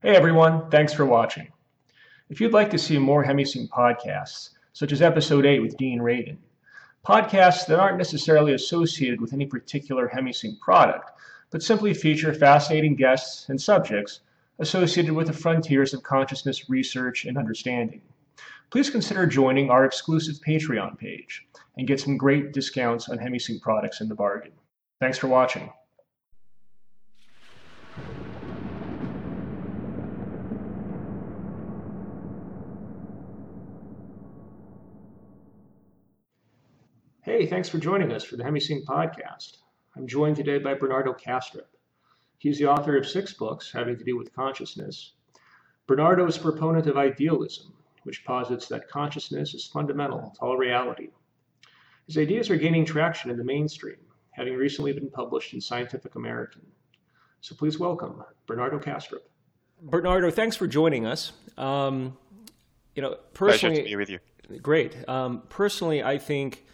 Hey everyone, thanks for watching. If you'd like to see more HemiSync podcasts, such as Episode 8 with Dean Radin, podcasts that aren't necessarily associated with any particular HemiSync product, but simply feature fascinating guests and subjects associated with the frontiers of consciousness research and understanding, please consider joining our exclusive Patreon page and get some great discounts on HemiSync products in the bargain. Thanks for watching. Hey, thanks for joining us for the HemiSync podcast. I'm joined today by Bernardo Kastrup. He's the author of six books having to do with consciousness. Bernardo is a proponent of idealism, which posits that consciousness is fundamental to all reality. His ideas are gaining traction in the mainstream, having recently been published in Scientific American. So please welcome Bernardo Kastrup. Bernardo, thanks for joining us. Um, you know, personally, Pleasure to be with you. Great. Um, personally, I think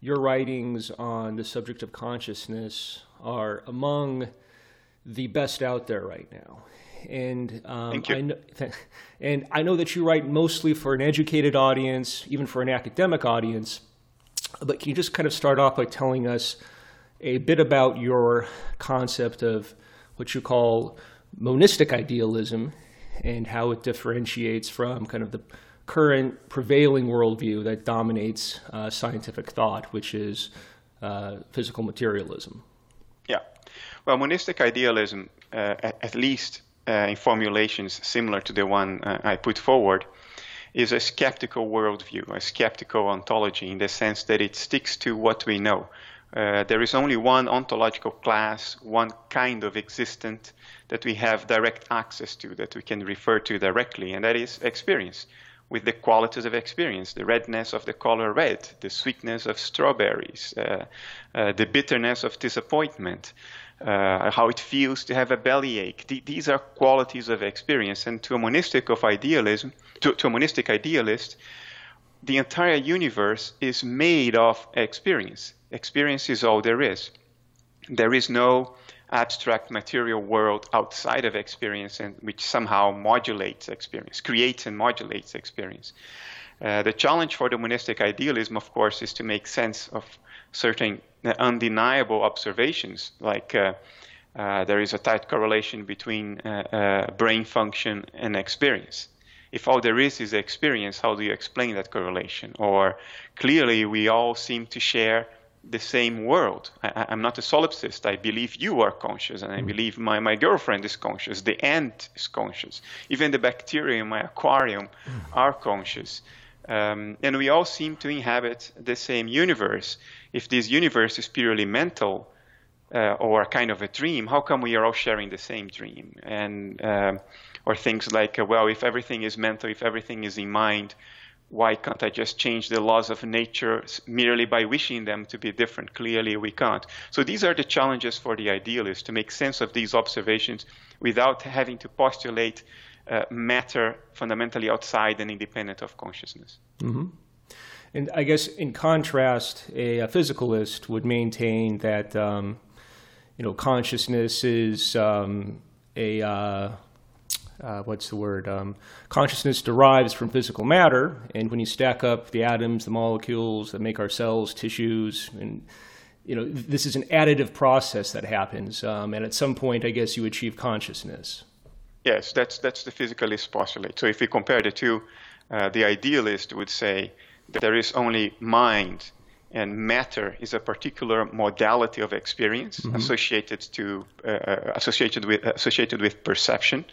your writings on the subject of consciousness are among the best out there right now. And um, I know, and I know that you write mostly for an educated audience, even for an academic audience. But can you just kind of start off by telling us a bit about your concept of what you call monistic idealism and how it differentiates from kind of the current prevailing worldview that dominates uh, scientific thought, which is uh, physical materialism. Yeah. Well, monistic idealism, uh, at, least uh, in formulations similar to the one uh, I put forward, is a skeptical worldview, a skeptical ontology in the sense that it sticks to what we know. Uh, there is only one ontological class, one kind of existent that we have direct access to, that we can refer to directly, and that is experience with the qualities of experience the redness of the color red, the sweetness of strawberries, uh, uh, the bitterness of disappointment, uh, how it feels to have a bellyache. Th- these are qualities of experience. And to a monistic of idealism, to, to a monistic idealist, the entire universe is made of experience. Experience is all there is. There is no abstract material world outside of experience and which somehow modulates experience, creates and modulates experience. Uh, the challenge for the monistic idealism, of course, is to make sense of certain undeniable observations, like uh, uh, there is a tight correlation between uh, uh, brain function and experience. If all there is is experience, how do you explain that correlation? Or clearly, we all seem to share the same world. I, am not a solipsist. I believe you are conscious, and I mm. believe my, my girlfriend is conscious. The ant is conscious. Even the bacteria in my aquarium mm. are conscious. Um, and we all seem to inhabit the same universe. If this universe is purely mental uh, or kind of a dream, how come we are all sharing the same dream? And um, or things like, uh, well, if everything is mental, if everything is in mind, why can't I just change the laws of nature merely by wishing them to be different? Clearly, we can't. So these are the challenges for the idealist to make sense of these observations without having to postulate uh, matter fundamentally outside and independent of consciousness. Mm-hmm. And I guess, in contrast, a, a physicalist would maintain that um, you know consciousness is um, a uh, uh, what's the word? Um, consciousness derives from physical matter, and when you stack up the atoms, the molecules that make our cells, tissues, and you know, this is an additive process that happens, um, and at some point, I guess you achieve consciousness. Yes, that's that's the physicalist postulate. So if we compare the two, uh, the idealist would say that there is only mind and matter is a particular modality of experience mm-hmm. associated to uh, uh associated with associated with perception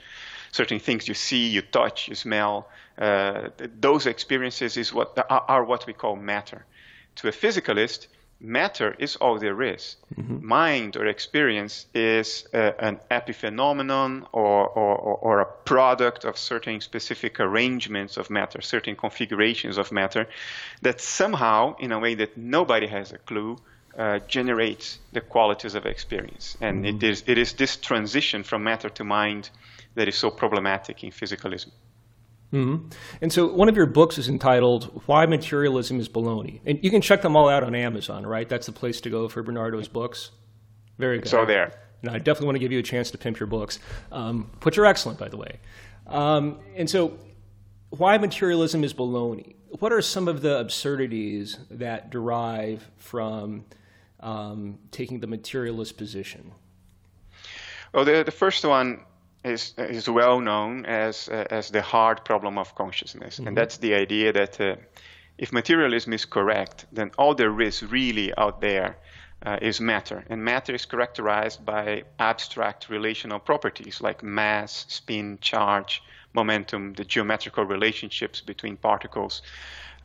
certain things you see, you touch, you smell. Uh, those experiences is what are what we call matter. To a physicalist, matter is all there is. Mm-hmm. Mind or experience is uh, an epiphenomenon or, or, or, a product of certain specific arrangements of matter, certain configurations of matter that somehow, in a way that nobody has a clue, uh, generates the qualities of experience. And mm-hmm. it, is, it is this transition from matter to mind that is so problematic in physicalism. Mm-hmm. And so one of your books is entitled Why Materialism is Baloney. And you can check them all out on Amazon, right? That's the place to go for Bernardo's books. Very good. So there. And I definitely want to give you a chance to pimp your books, um, which are excellent, by the way. Um, and so, why materialism is baloney? What are some of the absurdities that derive from um, taking the materialist position? Well, the, the first one is, is well known as, uh, as the hard problem of consciousness. Mm-hmm. And that's the idea that uh, if materialism is correct, then all there is really out there uh, is matter. And matter is characterized by abstract relational properties like mass, spin, charge, momentum, the geometrical relationships between particles.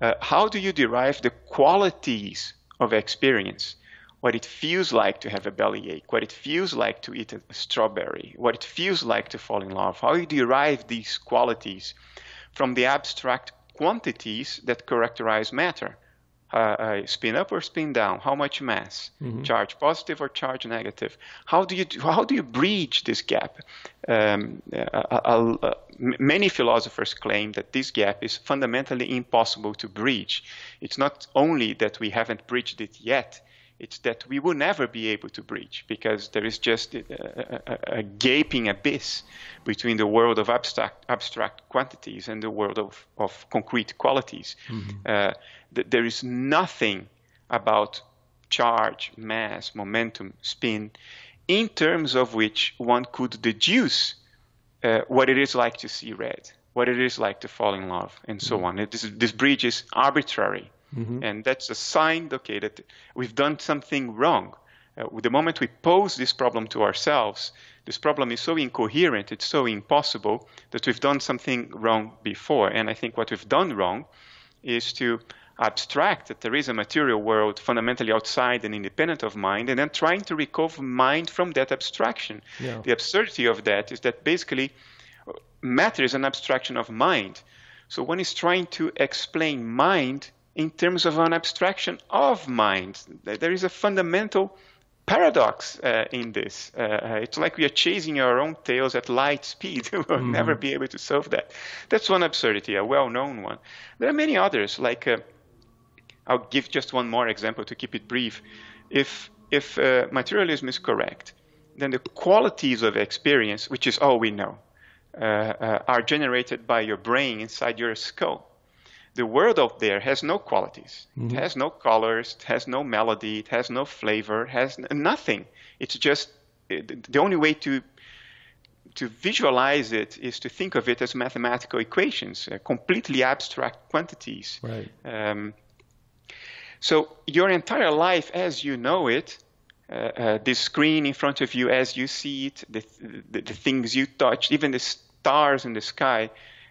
Uh, how do you derive the qualities of experience? What it feels like to have a bellyache, what it feels like to eat a strawberry, what it feels like to fall in love. How you derive these qualities from the abstract quantities that characterize matter. Uh, uh, spin up or spin down? How much mass? Mm-hmm. Charge positive or charge negative? How do you do, how do you bridge this gap? Um, uh, uh, many philosophers claim that this gap is fundamentally impossible to bridge. It's not only that we haven't bridged it yet; it's that we will never be able to breach because there is just a, a, a, gaping abyss between the world of abstract, abstract quantities and the world of, of concrete qualities. Mm-hmm. Uh, th- there is nothing about charge, mass, momentum, spin, in terms of which one could deduce uh, what it is like to see red, what it is like to fall in love, and so mm-hmm. on. It, this, this bridge is arbitrary. Mm-hmm. And that's a sign, okay, that we've done something wrong. Uh, the moment we pose this problem to ourselves, this problem is so incoherent, it's so impossible that we've done something wrong before. And I think what we've done wrong is to abstract that there is a material world fundamentally outside and independent of mind, and then trying to recover mind from that abstraction. Yeah. The absurdity of that is that basically uh, matter is an abstraction of mind. So one is trying to explain mind in terms of an abstraction of mind. There is a fundamental paradox uh, in this. Uh, uh, it's like we are chasing our own tails at light speed. we'll mm-hmm. never be able to solve that. That's one absurdity, a well known one. There are many others, like uh, I'll give just one more example to keep it brief. If, if uh, materialism is correct, then the qualities of experience, which is all we know, uh, are generated by your brain inside your skull the world out there has no qualities. Mm-hmm. It has no colors. It has no melody. It has no flavor. It has nothing. It's just the only way to to visualize it is to think of it as mathematical equations, uh, completely abstract quantities. Right. Um, so your entire life, as you know it, uh, uh, this screen in front of you, as you see it, the, the, the things you touch, even the stars in the sky,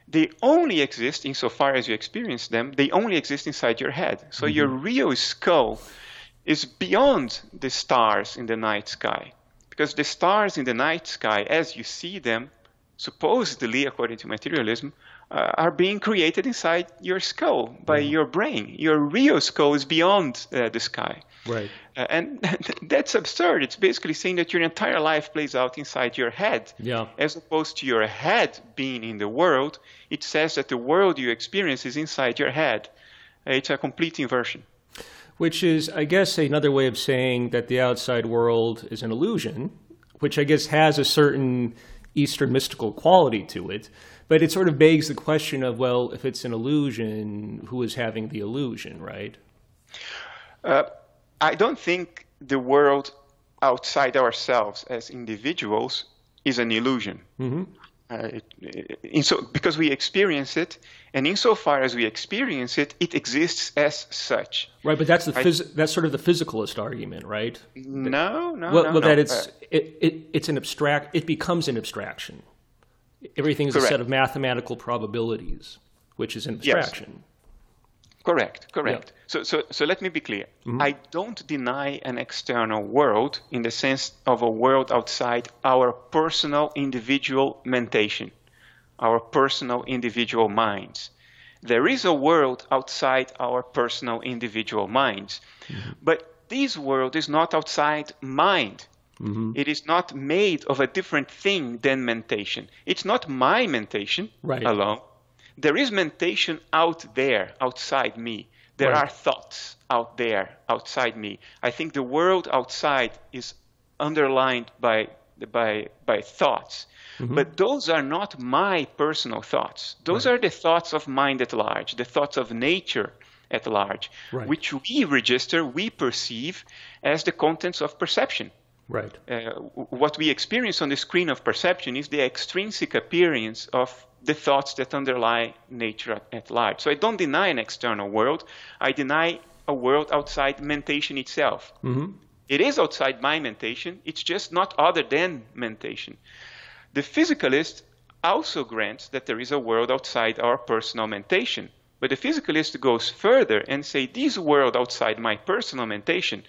they only exist insofar as you experience them, they only exist inside your head. So mm-hmm. your real skull is beyond the stars in the night sky. Because the stars in the night sky, as you see them, supposedly, according to materialism, uh, are being created inside your skull by mm. your brain. Your real skull is beyond uh, the sky. Right. Uh, and that's absurd. It's basically saying that your entire life plays out inside your head. Yeah. As opposed to your head being in the world, it says that the world you experience is inside your head. Uh, it's a complete inversion. Which is, I guess, another way of saying that the outside world is an illusion, which I guess has a certain Eastern mystical quality to it. But it sort of begs the question of, well, if it's an illusion, who is having the illusion, right? Uh, I don't think the world outside ourselves as individuals is an illusion. Mm-hmm. Uh, it, it, so, because we experience it, and insofar as we experience it, it exists as such. Right, but that's the phys- that's sort of the physicalist argument, right? No, no, well, no, well no. that it's uh, it, it, it's an abstract. It becomes an abstraction. Everything is correct. a set of mathematical probabilities, which is an abstraction. Yes. Correct, correct. Yeah. So, so, so let me be clear. Mm-hmm. I don't deny an external world in the sense of a world outside our personal individual mentation, our personal individual minds. There is a world outside our personal individual minds, mm-hmm. but this world is not outside mind. Mm-hmm. It is not made of a different thing than mentation. It's not my mentation right. alone there is mentation out there, outside me. There right. are thoughts out there, outside me. I think the world outside is underlined by by, by thoughts. Mm-hmm. But those are not my personal thoughts. Those right. are the thoughts of mind at large, the thoughts of nature at large, right. which we register, we perceive as the contents of perception. Right. Uh, what we experience on the screen of perception is the extrinsic appearance of the thoughts that underlie nature at, at large. So I don't deny an external world. I deny a world outside mentation itself. Mm-hmm. It is outside my mentation. It's just not other than mentation. The physicalist also grants that there is a world outside our personal mentation. But the physicalist goes further and say this world outside my personal mentation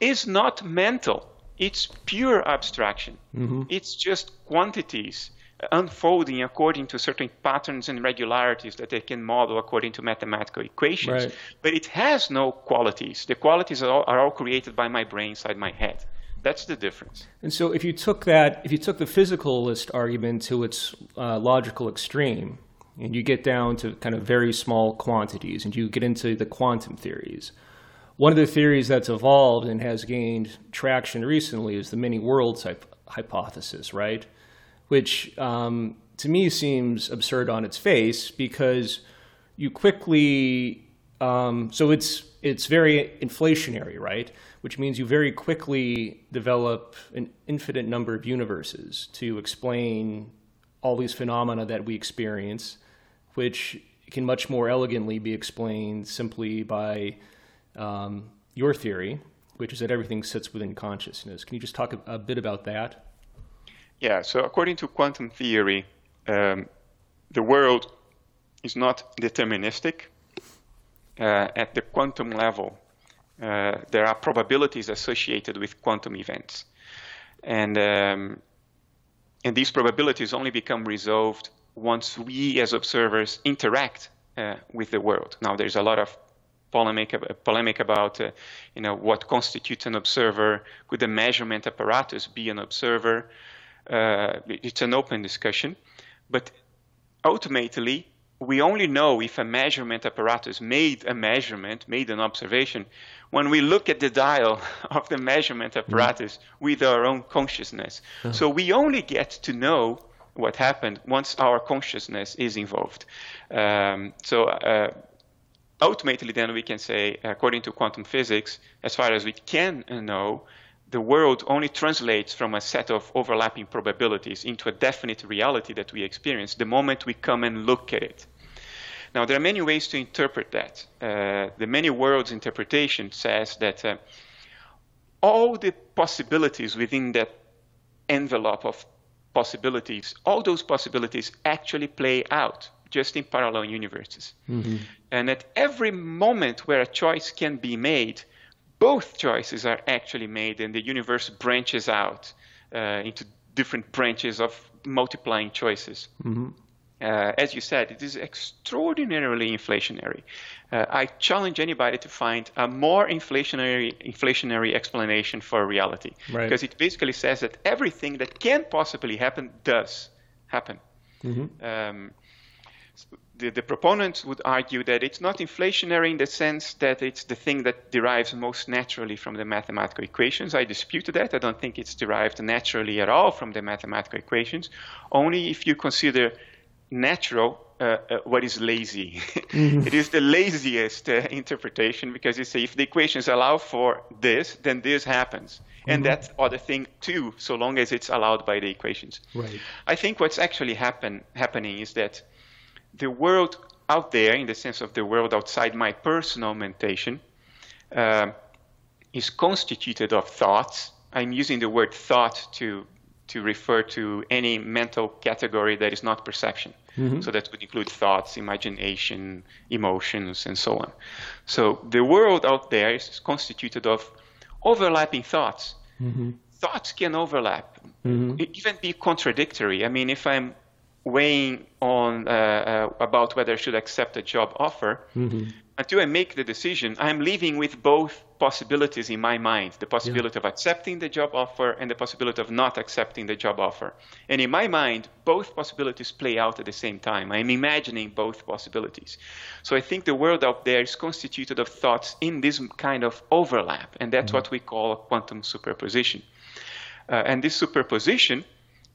is not mental. It's pure abstraction. Mm-hmm. It's just quantities unfolding according to certain patterns and regularities that they can model according to mathematical equations. Right. But it has no qualities. The qualities are all, are all created by my brain inside my head. That's the difference. And so, if you took that, if you took the physicalist argument to its uh, logical extreme, and you get down to kind of very small quantities, and you get into the quantum theories, one of the theories that's evolved and has gained traction recently is the many worlds hypothesis, right? Which um, to me seems absurd on its face because you quickly, um, so it's it's very inflationary, right? Which means you very quickly develop an infinite number of universes to explain all these phenomena that we experience, which can much more elegantly be explained simply by um, your theory, which is that everything sits within consciousness. Can you just talk a, a bit about that? Yeah, so according to quantum theory, um, the world is not deterministic uh, at the quantum level, uh, there are probabilities associated with quantum events. And, um, and these probabilities only become resolved once we as observers interact uh, with the world. Now, there's a lot of polemic, polemic about uh, you know, what constitutes an observer. Could the measurement apparatus be an observer? Uh, it's an open discussion. But ultimately, we only know if a measurement apparatus made a measurement, made an observation, when we look at the dial of the measurement apparatus mm-hmm. with our own consciousness. So we only get to know what happened once our consciousness is involved. Um, so uh, ultimately, then we can say, according to quantum physics, as far as we can know, the world only translates from a set of overlapping probabilities into a definite reality that we experience the moment we come and look at it. Now, there are many ways to interpret that. Uh, the many worlds interpretation says that uh, all the possibilities within that envelope of possibilities, all those possibilities actually play out just in parallel universes. Mm-hmm. And at every moment where a choice can be made, both choices are actually made and the universe branches out uh, into different branches of multiplying choices. Mm-hmm. Uh, as you said, it is extraordinarily inflationary. Uh, I challenge anybody to find a more inflationary inflationary explanation for reality, right. because it basically says that everything that can possibly happen does happen. Mm-hmm. Um, the, the, proponents would argue that it's not inflationary in the sense that it's the thing that derives most naturally from the mathematical equations. I dispute that. I don't think it's derived naturally at all from the mathematical equations. Only if you consider natural uh, uh, what is lazy. Mm-hmm. it is the laziest uh, interpretation because you say if the equations allow for this, then this happens. Mm-hmm. And that's other thing too, so long as it's allowed by the equations. Right. I think what's actually happen, happening is that the world out there, in the sense of the world outside my personal mentation, uh, is constituted of thoughts. I'm using the word thought to to refer to any mental category that is not perception. Mm-hmm. So that would include thoughts, imagination, emotions, and so on. So the world out there is constituted of overlapping thoughts. Mm-hmm. Thoughts can overlap, mm-hmm. even be contradictory. I mean, if I'm weighing on uh, uh, about whether I should accept a job offer, mm-hmm. until I make the decision, I'm living with both possibilities in my mind the possibility yeah. of accepting the job offer and the possibility of not accepting the job offer. And in my mind, both possibilities play out at the same time. I'm imagining both possibilities. So I think the world out there is constituted of thoughts in this kind of overlap, and that's mm-hmm. what we call a quantum superposition. Uh, and this superposition,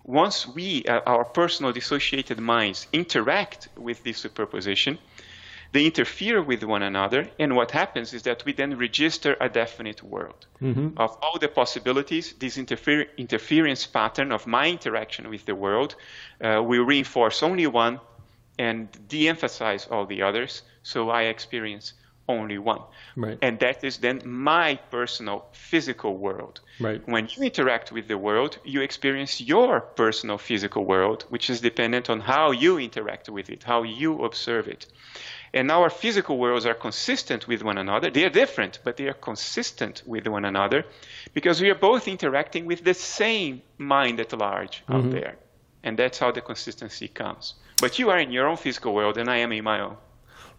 once we, uh, our personal dissociated minds, interact with this superposition, they interfere with one another, and what happens is that we then register a definite world. Mm-hmm. Of all the possibilities, this interfer- interference pattern of my interaction with the world uh, will reinforce only one and de emphasize all the others, so I experience only one. Right. And that is then my personal physical world. Right. When you interact with the world, you experience your personal physical world, which is dependent on how you interact with it, how you observe it. And our physical worlds are consistent with one another. They are different, but they are consistent with one another because we are both interacting with the same mind at large mm-hmm. out there. And that's how the consistency comes. But you are in your own physical world, and I am in my own.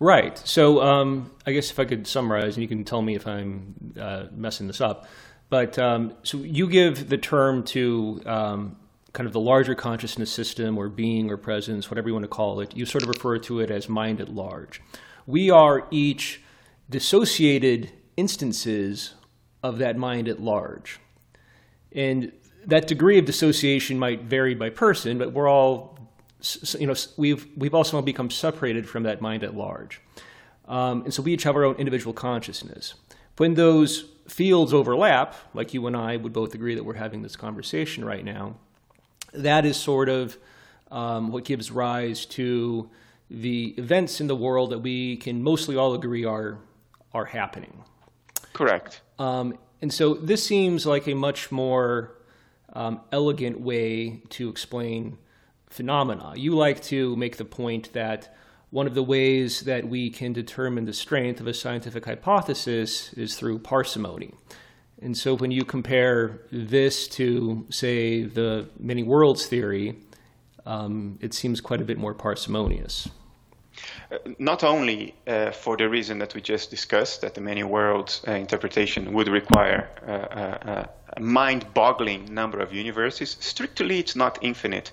Right. So um, I guess if I could summarize, and you can tell me if I'm uh, messing this up. But um, so you give the term to um, kind of the larger consciousness system or being or presence, whatever you want to call it, you sort of refer to it as mind at large. We are each dissociated instances of that mind at large. And that degree of dissociation might vary by person, but we're all, you know, we've, we've also become separated from that mind at large. Um, and so we each have our own individual consciousness. When those fields overlap, like you and I would both agree that we're having this conversation right now, that is sort of um, what gives rise to the events in the world that we can mostly all agree are are happening. Correct. Um, and so this seems like a much more um, elegant way to explain phenomena. You like to make the point that one of the ways that we can determine the strength of a scientific hypothesis is through parsimony. And so when you compare this to, say, the many worlds theory, um, it seems quite a bit more parsimonious. Uh, not only uh, for the reason that we just discussed, that the many worlds uh, interpretation would require uh, uh, a mind-boggling number of universes. Strictly, it's not infinite,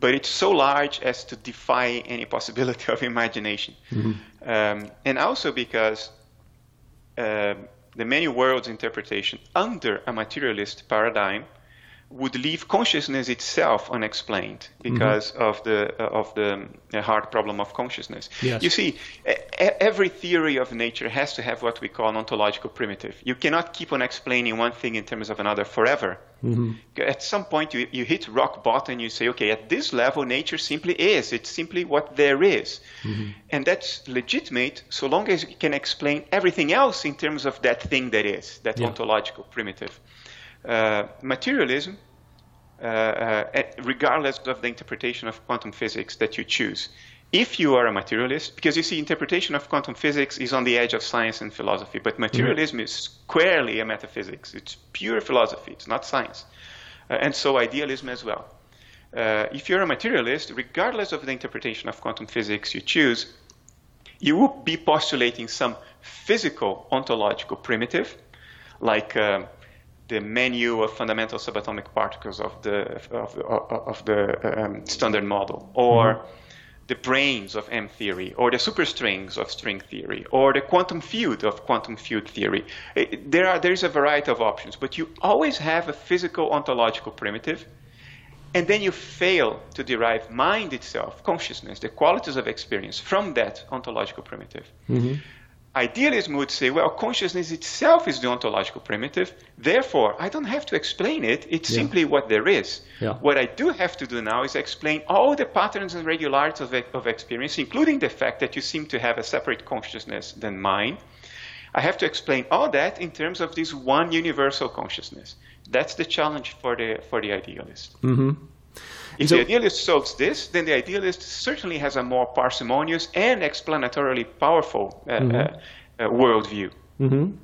but it's so large as to defy any possibility of imagination. Mm-hmm. Um, and also because uh, the many worlds interpretation under a materialist paradigm would leave consciousness itself unexplained because mm-hmm. of the uh, of the uh, hard problem of consciousness. Yes. You see, every theory of nature has to have what we call an ontological primitive. You cannot keep on explaining one thing in terms of another forever. Mm-hmm. At some point, you, you hit rock bottom and you say, okay, at this level, nature simply is. It's simply what there is. Mm-hmm. And that's legitimate so long as you can explain everything else in terms of that thing that is, that yeah. ontological primitive. Uh, materialism, uh, uh, regardless of the interpretation of quantum physics that you choose, if you are a materialist, because you see, interpretation of quantum physics is on the edge of science and philosophy, but materialism mm-hmm. is squarely a metaphysics. It's pure philosophy, it's not science. Uh, and so idealism as well. Uh, if you're a materialist, regardless of the interpretation of quantum physics you choose, you will be postulating some physical ontological primitive, like uh, the menu of fundamental subatomic particles of the of, of, of the um, standard model, or mm-hmm. the branes of M theory, or the superstrings of string theory, or the quantum field of quantum field theory. It, there are there is a variety of options, but you always have a physical ontological primitive, and then you fail to derive mind itself, consciousness, the qualities of experience from that ontological primitive. Mm-hmm. Idealism would say, well, consciousness itself is the ontological primitive. Therefore, I don't have to explain it. It's yeah. simply what there is. Yeah. What I do have to do now is explain all the patterns and regularities of, of experience, including the fact that you seem to have a separate consciousness than mine. I have to explain all that in terms of this one universal consciousness. That's the challenge for the, for the idealist. Mm-hmm. If so, the idealist solves this, then the idealist certainly has a more parsimonious and explanatorily powerful uh, mm-hmm. uh, uh, worldview. Mm-hmm.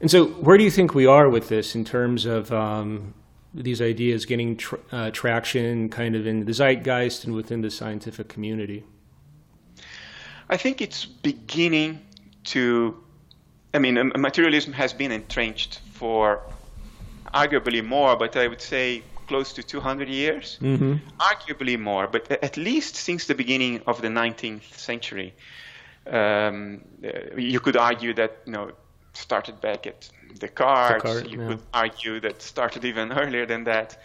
And so, where do you think we are with this in terms of um, these ideas getting uh, traction kind of in the zeitgeist and within the scientific community? I think it's beginning to. I mean, materialism has been entrenched for arguably more, but I would say close to 200 years, mm-hmm. arguably more, but at least since the beginning of the 19th century. Um, you could argue that you know started back at Descartes. Descartes you yeah. could argue that started even earlier than that.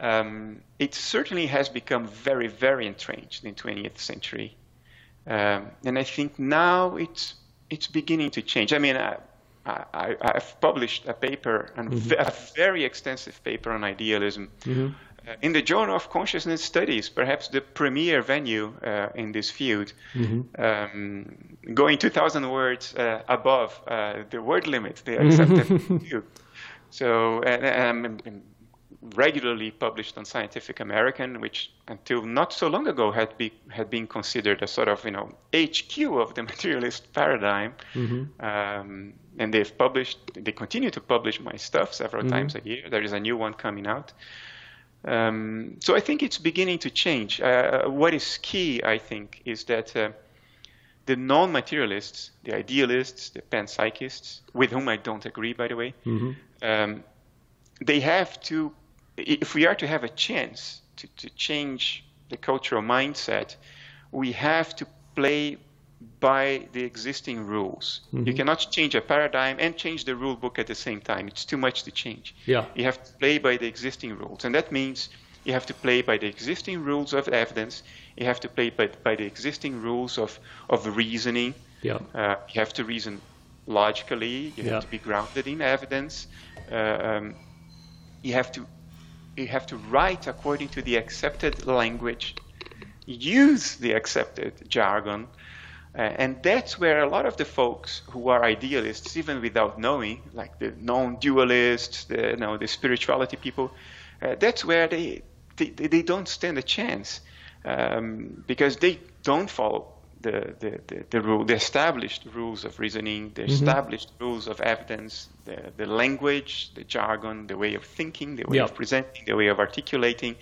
Um, it certainly has become very, very entrenched in 20th century, um, and I think now it's it's beginning to change. I mean, I, I, have published a paper, mm-hmm. a very extensive paper on idealism. Mm-hmm. Uh, in the Journal of Consciousness Studies, perhaps the premier venue uh, in this field, mm-hmm. um, going 2,000 words uh, above uh, the word limit they accepted. so, and, and, and regularly published on Scientific American, which until not so long ago had be, had been considered a sort of you know HQ of the materialist paradigm. Mm-hmm. Um, and they've published, they continue to publish my stuff several mm-hmm. times a year. There is a new one coming out. Um, so I think it's beginning to change. Uh, what is key, I think, is that uh, the non-materialists, the idealists, the panpsychists, with whom I don't agree, by the way, mm-hmm. um, they have to if we are to have a chance to, to change the cultural mindset, we have to play by the existing rules. Mm-hmm. You cannot change a paradigm and change the rule book at the same time. It's too much to change. Yeah. You have to play by the existing rules. And that means you have to play by the existing rules of evidence. You have to play by, by the existing rules of, of reasoning. Yeah. Uh, you have to reason logically. You yeah. have to be grounded in evidence. Uh, um, you have to you have to write according to the accepted language, use the accepted jargon, and that's where a lot of the folks who are idealists, even without knowing, like the non-dualists, the, you know, the spirituality people, uh, that's where they, they, they don't stand a chance um, because they don't follow the, the, the, the, rule, the established rules of reasoning, the mm-hmm. established rules of evidence, the, the language, the jargon, the way of thinking, the way of presenting, the way of articulating.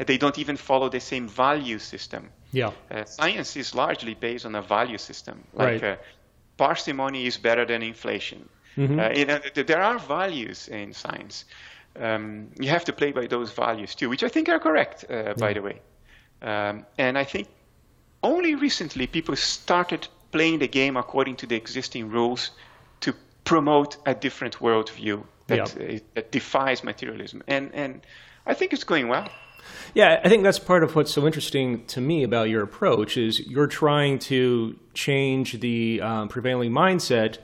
Uh, they don't even follow the same value system. Yeah. Uh, science is largely based on a value system. Like right. uh, parsimony is better than inflation. Mm-hmm. Uh, you know, there are values in science. Um, you have to play by those values too, which I think are correct, uh, yeah. by the way. Um, and I think only recently people started playing the game according to the existing rules to promote a different worldview that, yeah. uh, that defies materialism. And, and I think it's going well. Yeah, I think that's part of what's so interesting to me about your approach is you're trying to change the um, prevailing mindset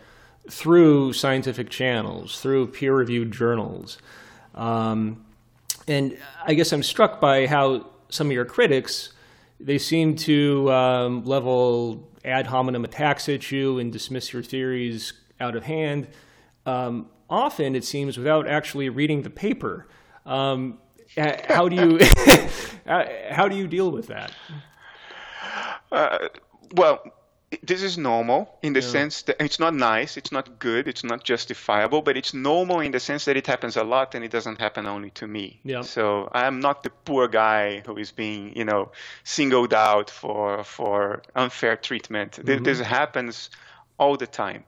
through scientific channels, through peer-reviewed journals. Um, and I guess I'm struck by how some of your critics they seem to um, level ad hominem attacks at you and dismiss your theories out of hand. Um, often, it seems, without actually reading the paper. Um, how do you how do you deal with that? Uh, well, this is normal in the yeah. sense that it's not nice, it's not good, it's not justifiable, but it's normal in the sense that it happens a lot and it doesn't happen only to me. Yeah. So I'm not the poor guy who is being, you know, singled out for for unfair treatment. Mm-hmm. This happens all the time.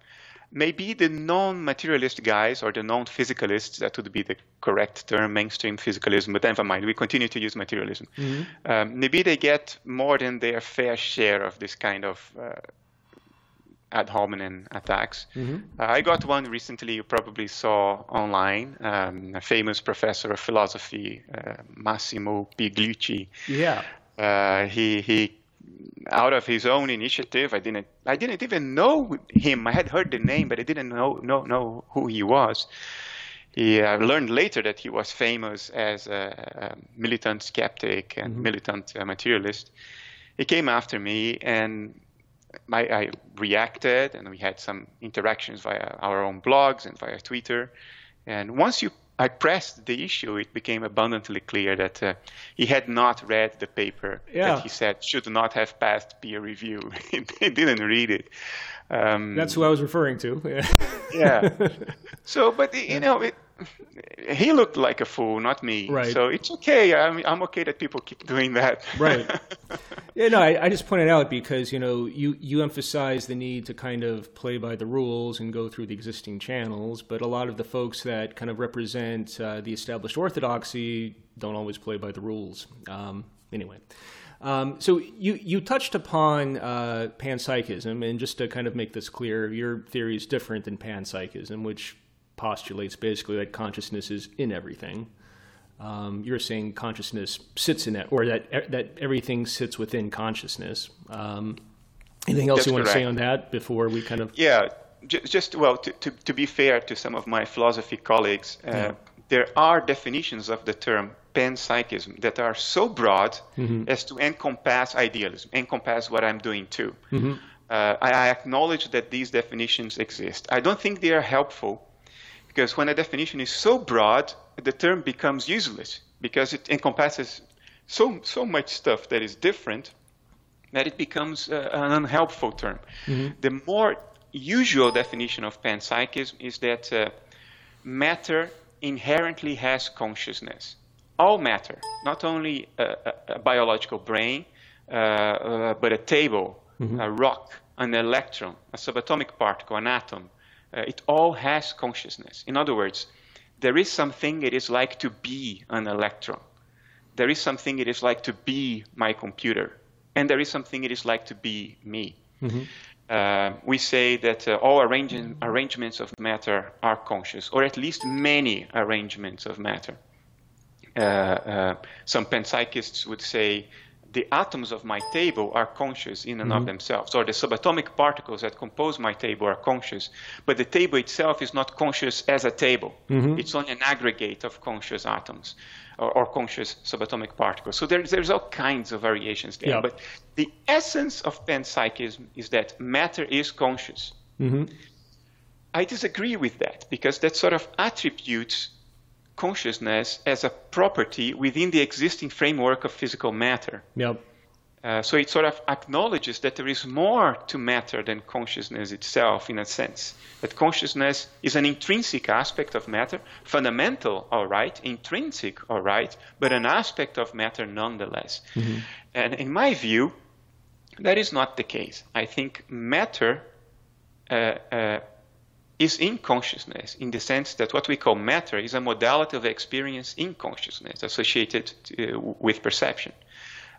Maybe the non-materialist guys or the non-physicalists, that would be the correct term, mainstream physicalism, but never mind, we continue to use materialism. Mm-hmm. Um, maybe they get more than their fair share of this kind of uh, ad hominem attacks. Mm-hmm. Uh, I got one recently you probably saw online, um, a famous professor of philosophy, uh, Massimo Pigliucci. Yeah. Uh, he, he out of his own initiative. I didn't I didn't even know him. I had heard the name, but I didn't know know know who he was. He uh, learned later that he was famous as a, a militant skeptic and mm-hmm. militant uh, materialist. He came after me, and I, I, reacted, and we had some interactions via our own blogs and via Twitter. And once you I pressed the issue, it became abundantly clear that uh, he had not read the paper yeah. that he said should not have passed peer review. he didn't read it. Um, That's who I was referring to. yeah. So, but you know, it, he looked like a fool, not me. Right. So it's okay. I'm I'm okay that people keep doing that. right. Yeah. No, I, I just pointed out because you know you you emphasize the need to kind of play by the rules and go through the existing channels, but a lot of the folks that kind of represent uh, the established orthodoxy don't always play by the rules. Um, anyway. Um, so you you touched upon uh, panpsychism, and just to kind of make this clear, your theory is different than panpsychism, which postulates basically that consciousness is in everything. Um, you're saying consciousness sits in that, or that that everything sits within consciousness. Um, anything else That's you want correct. to say on that before we kind of? Yeah, just well, to, to, to be fair to some of my philosophy colleagues, uh, yeah. there are definitions of the term panpsychism that are so broad mm-hmm. as to encompass idealism, encompass what I'm doing too. Mm-hmm. Uh, I, I acknowledge that these definitions exist. I don't think they are helpful because when a definition is so broad, the term becomes useless because it encompasses so so much stuff that is different that it becomes uh, an unhelpful term. Mm-hmm. The more usual definition of panpsychism is that uh, matter inherently has consciousness. All matter, not only a, a, a biological brain, uh, uh but a table, mm-hmm. a rock, an electron, a subatomic particle, an atom, uh, it all has consciousness. In other words, there is something it is like to be an electron. There is something it is like to be my computer. And there is something it is like to be me. Mm-hmm. Uh, we say that uh, all arrange- arrangements of matter are conscious, or at least many arrangements of matter. Uh, uh some panpsychists would say the atoms of my table are conscious in and mm-hmm. of themselves, or the subatomic particles that compose my table are conscious, but the table itself is not conscious as a table. Mm-hmm. It's only an aggregate of conscious atoms or, or conscious subatomic particles. So there's, there's all kinds of variations there. Yeah. But the essence of panpsychism is that matter is conscious. Mm-hmm. I disagree with that because that sort of attributes consciousness as a property within the existing framework of physical matter. Yep. Uh, so it sort of acknowledges that there is more to matter than consciousness itself, in a sense. That consciousness is an intrinsic aspect of matter, fundamental, all right, intrinsic, all right, but an aspect of matter nonetheless. Mm-hmm. And in my view, that is not the case. I think matter uh, uh, is in consciousness in the sense that what we call matter is a modality of experience in consciousness associated to, uh, with perception.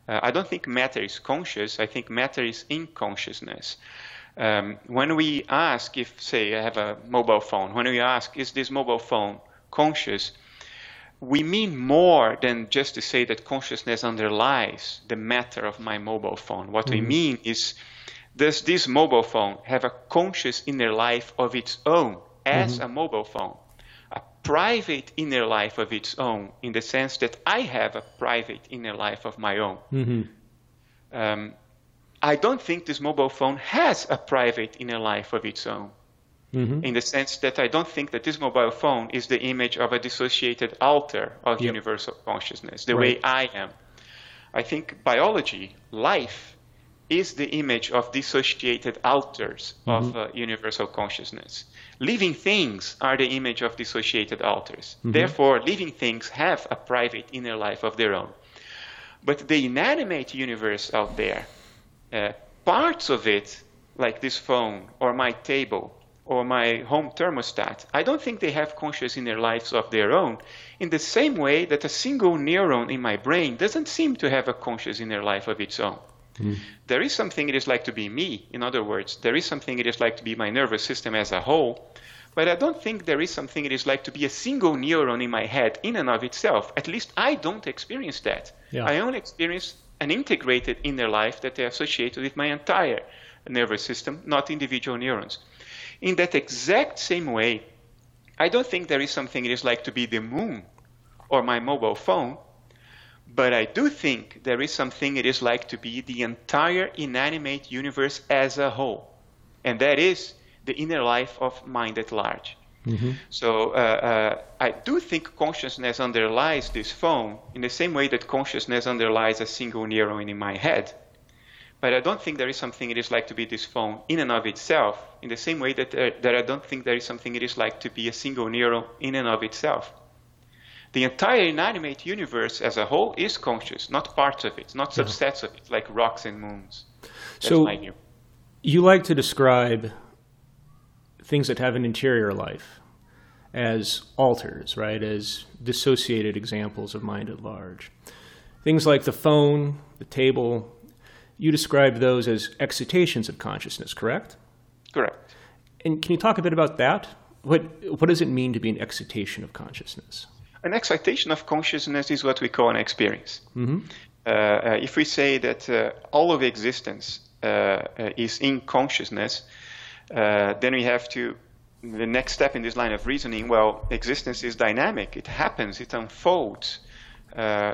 Uh, I don't think matter is conscious, I think matter is in consciousness. Um, when we ask if, say, I have a mobile phone, when we ask, is this mobile phone conscious? We mean more than just to say that consciousness underlies the matter of my mobile phone. What mm-hmm. we mean is does this mobile phone have a conscious inner life of its own as mm-hmm. a mobile phone? A private inner life of its own, in the sense that I have a private inner life of my own. Mm-hmm. Um, I don't think this mobile phone has a private inner life of its own. Mm-hmm. In the sense that I don't think that this mobile phone is the image of a dissociated alter of yep. universal consciousness, the right. way I am. I think biology, life, is the image of dissociated alters mm-hmm. of uh, universal consciousness. Living things are the image of dissociated alters. Mm-hmm. Therefore, living things have a private inner life of their own. But the inanimate universe out there, uh, parts of it, like this phone or my table or my home thermostat, I don't think they have conscious inner lives of their own in the same way that a single neuron in my brain doesn't seem to have a conscious inner life of its own. Mm. There is something it is like to be me. In other words, there is something it is like to be my nervous system as a whole. But I don't think there is something it is like to be a single neuron in my head in and of itself. At least I don't experience that. Yeah. I only experience an integrated inner life that that is associated with my entire nervous system, not individual neurons. In that exact same way, I don't think there is something it is like to be the moon or my mobile phone but I do think there is something it is like to be the entire inanimate universe as a whole, and that is the inner life of mind at large. Mm-hmm. So uh, uh, I do think consciousness underlies this phone in the same way that consciousness underlies a single neuron in my head. But I don't think there is something it is like to be this phone in and of itself, in the same way that, uh, that I don't think there is something it is like to be a single neuron in and of itself. The entire inanimate universe as a whole is conscious, not parts of it, not subsets of it, like rocks and moons. That's so you like to describe things that have an interior life as alters, right? As dissociated examples of mind at large. things like the phone, the table, you describe those as excitations of consciousness, correct? Correct. And can you talk a bit about that? What, what does it mean to be an excitation of consciousness? An excitation of consciousness is what we call an experience. Mm-hmm. Uh, uh, if we say that uh, all of existence uh, uh, is in consciousness, uh, then we have to the next step in this line of reasoning. Well, existence is dynamic; it happens, it unfolds.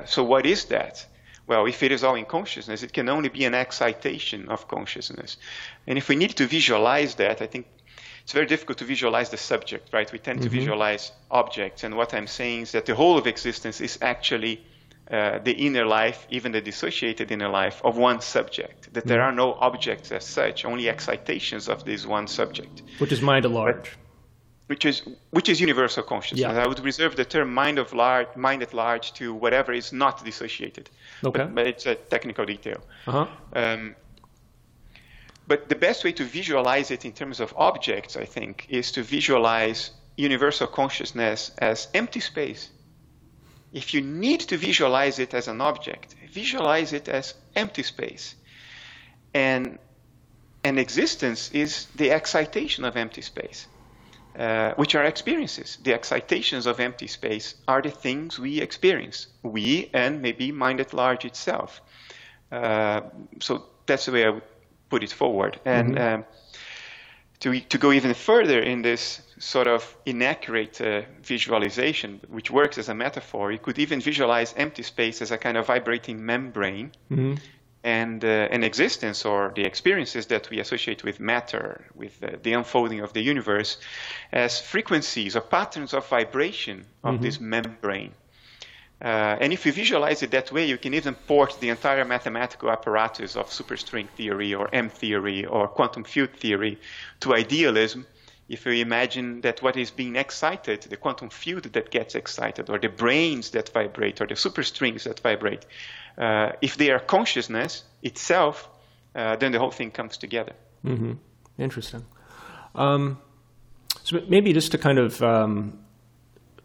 so, what is that? Well, if it is all in consciousness, it can only be an excitation of consciousness. And if we need to visualize that, I think it's very difficult to visualize the subject, right? We tend mm-hmm. to visualize objects. And what I'm saying is that the whole of existence is actually uh, the inner life, even the dissociated inner life of one subject. That there mm-hmm. are no objects as such, only excitations of this one subject. Which is mind at large. But, which is which is universal consciousness. Yeah. I would reserve the term mind of large, mind at large to whatever is not dissociated. Okay. But, but it's a technical detail. Uh-huh. Um, but the best way to visualize it in terms of objects, I think, is to visualize universal consciousness as empty space. If you need to visualize it as an object, visualize it as empty space. And, and existence is the excitation of empty space uh, which are experiences. The excitations of empty space are the things we experience, we and maybe mind at large itself. Uh, so that's the way I would put it forward. And mm-hmm. um, to, to go even further in this sort of inaccurate uh, visualization, which works as a metaphor, you could even visualize empty space as a kind of vibrating membrane. Mm-hmm and, uh, and existence or the experiences that we associate with matter, with uh, the unfolding of the universe, as frequencies or patterns of vibration of mm-hmm. this membrane. Uh, and if you visualize it that way, you can even port the entire mathematical apparatus of superstring theory or M theory or quantum field theory to idealism. If you imagine that what is being excited, the quantum field that gets excited, or the branes that vibrate, or the superstrings that vibrate, uh, if they are consciousness itself, uh, then the whole thing comes together. Mm-hmm. Interesting. Um, so maybe just to kind of um,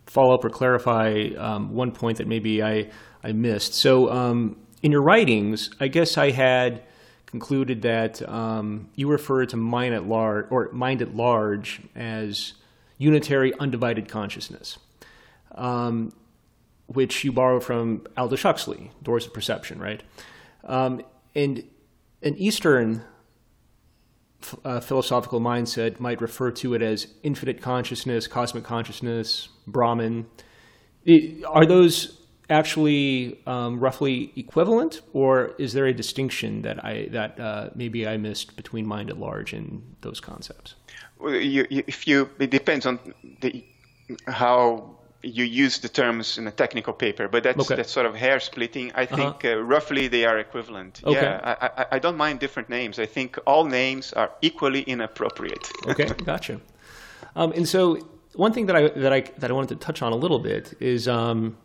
follow up or clarify um, one point that maybe I, I missed. So um, in your writings, I guess I had concluded that um, you refer to mind at large or mind at large as unitary undivided consciousness. Um, which you borrow from Aldous Huxley, Doors of Perception, right? Um, and an Eastern uh, philosophical mindset might refer to it as infinite consciousness, cosmic consciousness, Brahman. It, are those actually um, roughly equivalent, or is there a distinction that I that uh, maybe I missed between mind at large and those concepts? Well, you, you, if you, it depends on the how you use the terms in a technical paper, but that's okay. that's sort of hair splitting. I uh-huh. think uh-huh. uh, roughly they are equivalent. Okay. Yeah, I, I, I, don't mind different names. I think all names are equally inappropriate. okay, gotcha. Um, and so one thing that I that I that I wanted to touch on a little bit is. Um,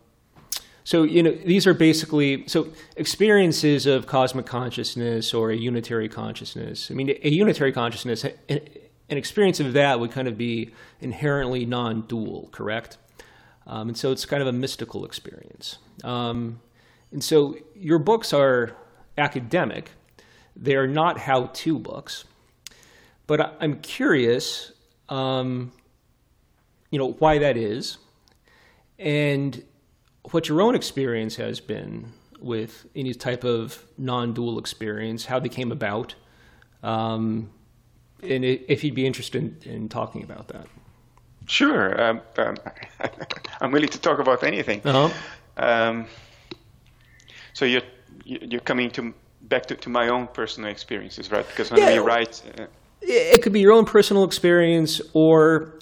so you know these are basically so experiences of cosmic consciousness or a unitary consciousness. I mean, a unitary consciousness, an, an experience of that would kind of be inherently non-dual, correct? Um, and so it's kind of a mystical experience. Um, and so your books are academic, they are not how to books. But I'm curious, um, you know, why that is, and what your own experience has been with any type of non-dual experience, how they came about, um, and if you'd be interested in talking about that. Sure. Um, um, I'm willing to talk about anything. Uh-huh. Um, so you're you're coming to back to, to my own personal experiences, right? Because when yeah, we write, uh, it could be your own personal experience, or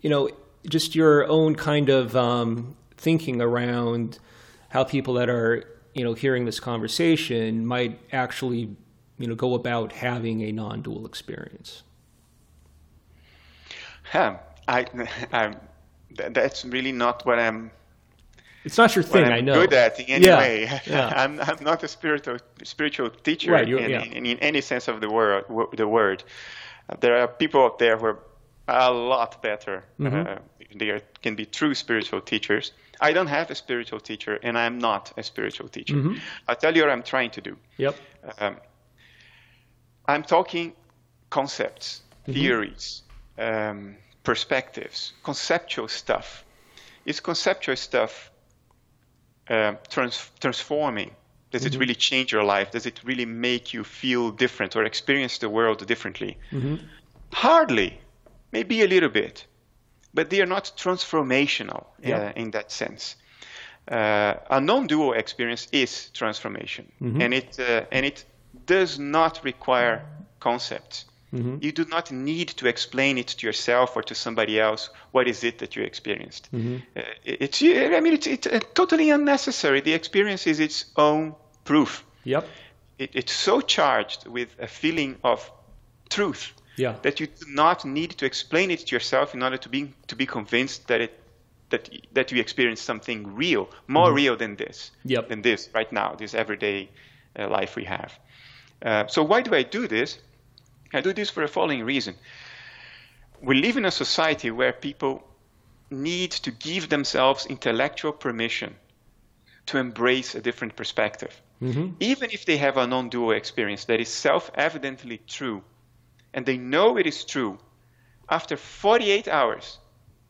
you know, just your own kind of um, thinking around how people that are you know hearing this conversation might actually you know go about having a non-dual experience. I, That's really not what I'm. It's not your thing. i know. Good at in any yeah. way. Yeah. I'm I'm not a spiritual spiritual teacher right, in, yeah. in, in, any sense of the word. The word. there are people out there who are a lot better. Mm-hmm. Uh, they are, can be true spiritual teachers. I don't have a spiritual teacher, and I'm not a spiritual teacher. Mm-hmm. I'll tell you what I'm trying to do. Yep. Um, I'm talking concepts, mm-hmm. theories, um, perspectives, conceptual stuff. Is conceptual stuff uh, trans- transforming? Does mm-hmm. it really change your life? Does it really make you feel different or experience the world differently? Mm-hmm. Hardly, maybe a little bit, but they are not transformational yeah. uh, in that sense. Uh, a non-dual experience is transformation, mm-hmm. and it uh, and it does not require concepts. Mm-hmm. You do not need to explain it to yourself or to somebody else. What is it that you experienced? Mm-hmm. Uh, it's, I mean, it's, it's uh, totally unnecessary. The experience is its own proof. Yep. It, it's so charged with a feeling of truth yeah. that you do not need to explain it to yourself in order to be to be convinced that it that that you experience something real, more mm-hmm. real than this, yep. than this right now, this everyday uh, life we have. Uh, so why do I do this? I do this for the following reason. We live in a society where people need to give themselves intellectual permission to embrace a different perspective. Mm-hmm. Even if they have a non dual experience that is self evidently true, and they know it is true, after 48 hours,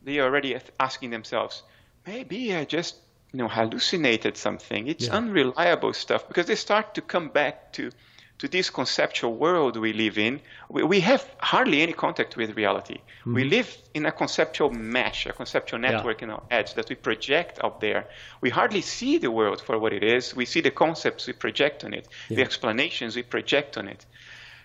they are already asking themselves, maybe I just you know, hallucinated something. It's yeah. unreliable stuff because they start to come back to to this conceptual world we live in, we, we have hardly any contact with reality. Mm-hmm. We live in a conceptual mesh, a conceptual network yeah. in our heads that we project out there. We hardly see the world for what it is. We see the concepts we project on it, yeah. the explanations we project on it.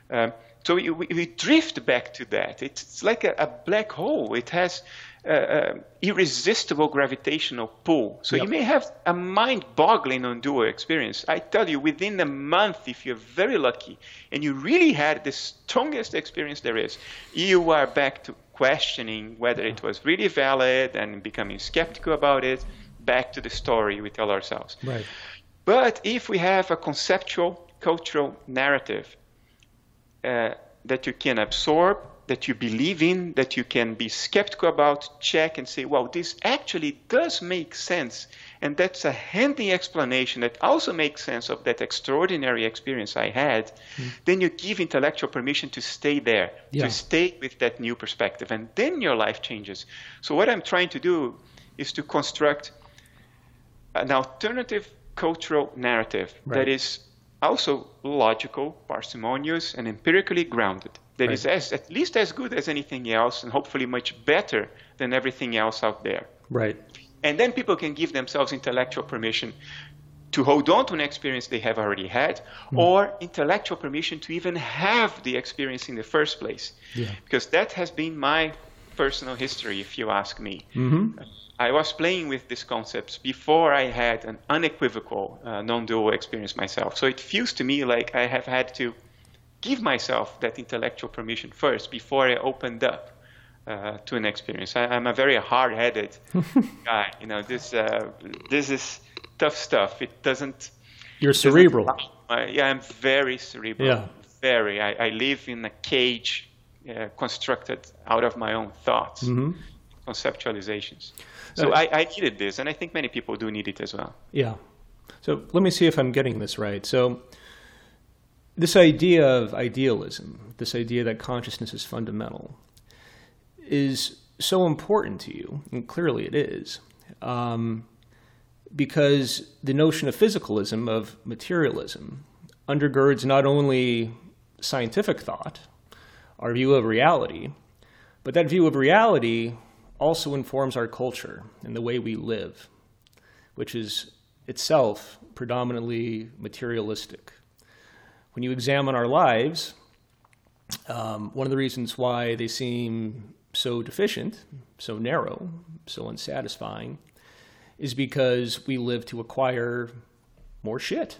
Um, so we, we, we, drift back to that. It's, it's like a, a, black hole. It has uh, irresistible gravitational pull. So yep. you may have a mind-boggling non-dual experience. I tell you, within a month, if you're very lucky and you really had the strongest experience there is, you are back to questioning whether it was really valid and becoming skeptical about it. Back to the story we tell ourselves. Right. But if we have a conceptual cultural narrative uh, that you can absorb that you believe in, that you can be skeptical about, check and say, well, this actually does make sense. And that's a handy explanation that also makes sense of that extraordinary experience I had. Mm. Then you give intellectual permission to stay there, yeah. to stay with that new perspective. And then your life changes. So, what I'm trying to do is to construct an alternative cultural narrative right. that is also logical, parsimonious, and empirically grounded that right. is as, at least as good as anything else and hopefully much better than everything else out there. Right. And then people can give themselves intellectual permission to hold on to an experience they have already had mm. or intellectual permission to even have the experience in the first place. Yeah. Because that has been my personal history, if you ask me. Mm-hmm. I was playing with these concepts before I had an unequivocal uh, non dual experience myself. So it feels to me like I have had to give myself that intellectual permission first before I opened up uh, to an experience. I, am a very hard-headed guy. You know, this uh, this is tough stuff. It doesn't. You're cerebral. Doesn't, yeah, I'm very cerebral. Yeah. Very. I, I live in a cage uh, constructed out of my own thoughts, mm-hmm. conceptualizations. So I, I needed this, and I think many people do need it as well. Yeah. So let me see if I'm getting this right. So this idea of idealism, this idea that consciousness is fundamental, is so important to you, and clearly it is, um, because the notion of physicalism, of materialism, undergirds not only scientific thought, our view of reality, but that view of reality also informs our culture and the way we live, which is itself predominantly materialistic when you examine our lives, um, one of the reasons why they seem so deficient, so narrow, so unsatisfying, is because we live to acquire more shit.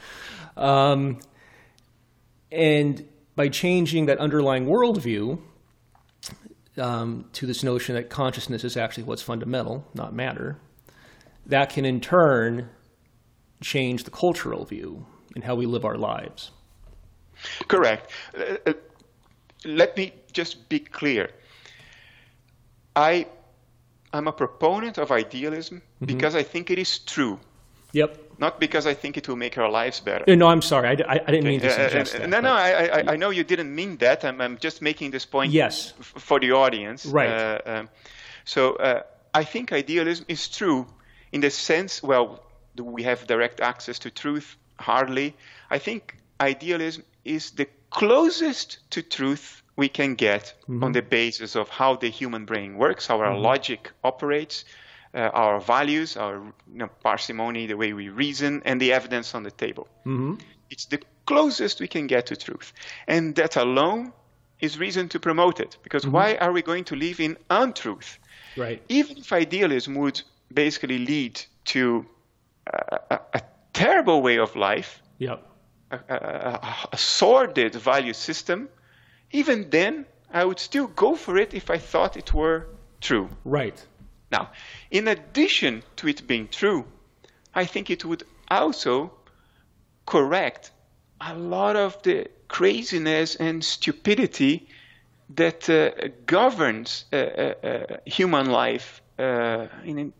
um, and by changing that underlying worldview um, to this notion that consciousness is actually what's fundamental, not matter, that can in turn change the cultural view and how we live our lives. Correct. Uh, uh, let me just be clear. I I'm a proponent of idealism mm-hmm. because I think it is true. Yep. Not because I think it will make our lives better. No, I'm sorry. I, I, I didn't mean to suggest uh, that. No, no, I, I, I, know you didn't mean that. I'm, I'm just making this point yes. F- for the audience. Right. Uh, um, so uh, I think idealism is true in the sense, well, do we have direct access to truth? Hardly. I think idealism is the closest to truth we can get mm-hmm. on the basis of how the human brain works, how our mm-hmm. logic operates, uh, our values, our you know, parsimony, the way we reason, and the evidence on the table. Mm-hmm. It's the closest we can get to truth. And that alone is reason to promote it. Because mm-hmm. why are we going to live in untruth? Right. Even if idealism would basically lead to a, a, a terrible way of life, yep. a, a sordid value system, even then, I would still go for it if I thought it were true. Right. Now, in addition to it being true, I think it would also correct a lot of the craziness and stupidity that uh, governs uh, uh, uh human life uh, in,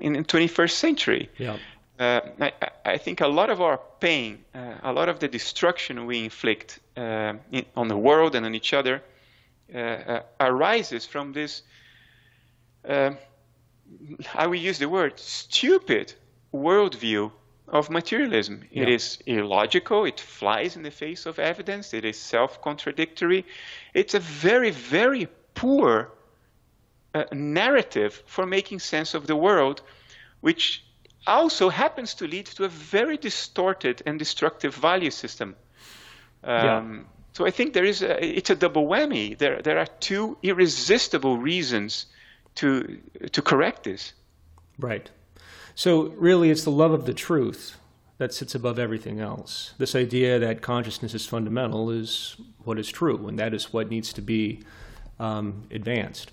in the 21st century. Yeah. Uh, I, I, think a lot of our pain, uh, a lot of the destruction we inflict uh, in, on the world and on each other uh, arises from this I will use the word stupid worldview of materialism. Yeah. It is illogical, it flies in the face of evidence, it is self contradictory. It's a very, very poor uh, narrative for making sense of the world, which also happens to lead to a very distorted and destructive value system. Um, yeah. So I think there is a, it's a double whammy. There, there are two irresistible reasons to to correct this. Right. So really, it's the love of the truth that sits above everything else. This idea that consciousness is fundamental is what is true, and that is what needs to be um, advanced.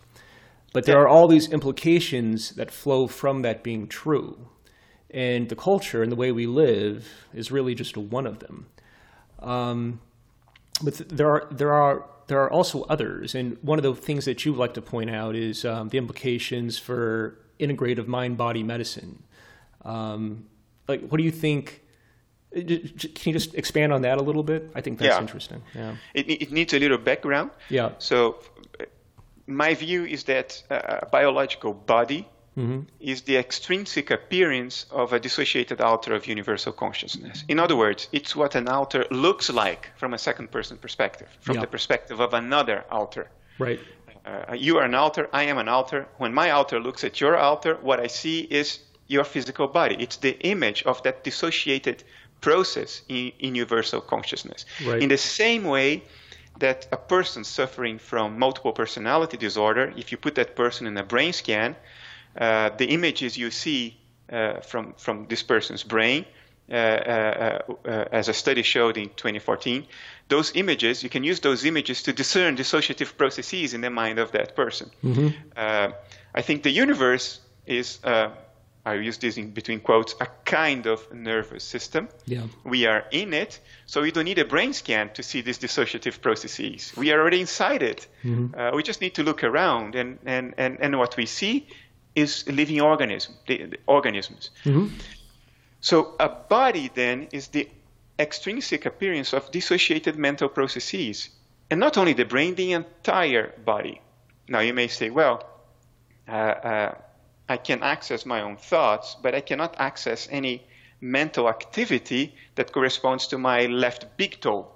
But there are all these implications that flow from that being true. And the culture and the way we live is really just one of them. Um, but there are, there are there are also others, and one of the things that you like to point out is um, the implications for integrative mind-body medicine. Um, like, what do you think? Uh, can you just expand on that a little bit? I think that's yeah. interesting. Yeah, it, it needs a little background. Yeah. So, my view is that a biological body mm-hmm. is the extrinsic appearance of a dissociated alter of universal consciousness. In other words, it's what an alter looks like from a second person perspective, from yeah. the perspective of another alter. Right. Uh, you are an alter, I am an alter. When my alter looks at your alter, what I see is your physical body. It's the image of that dissociated process in, in universal consciousness. Right. In the same way, that a person suffering from multiple personality disorder, if you put that person in a brain scan, the images you see uh, from, from this person's brain, uh, as a study showed in 2014, those images, you can use those images to discern dissociative processes in the mind of that person. Mm-hmm. I think the universe is I use this in between quotes, a kind of nervous system. Yeah. We are in it, so we don't need a brain scan to see these dissociative processes. We are already inside it. Mm-hmm. Uh, we just need to look around, and, and, and, and what we see is living organism, the, organisms. Mm-hmm. So a body then is the extrinsic appearance of dissociated mental processes, and not only the brain, the entire body. Now you may say, well, uh, uh, I can access my own thoughts, but I cannot access any mental activity that corresponds to my left big toe.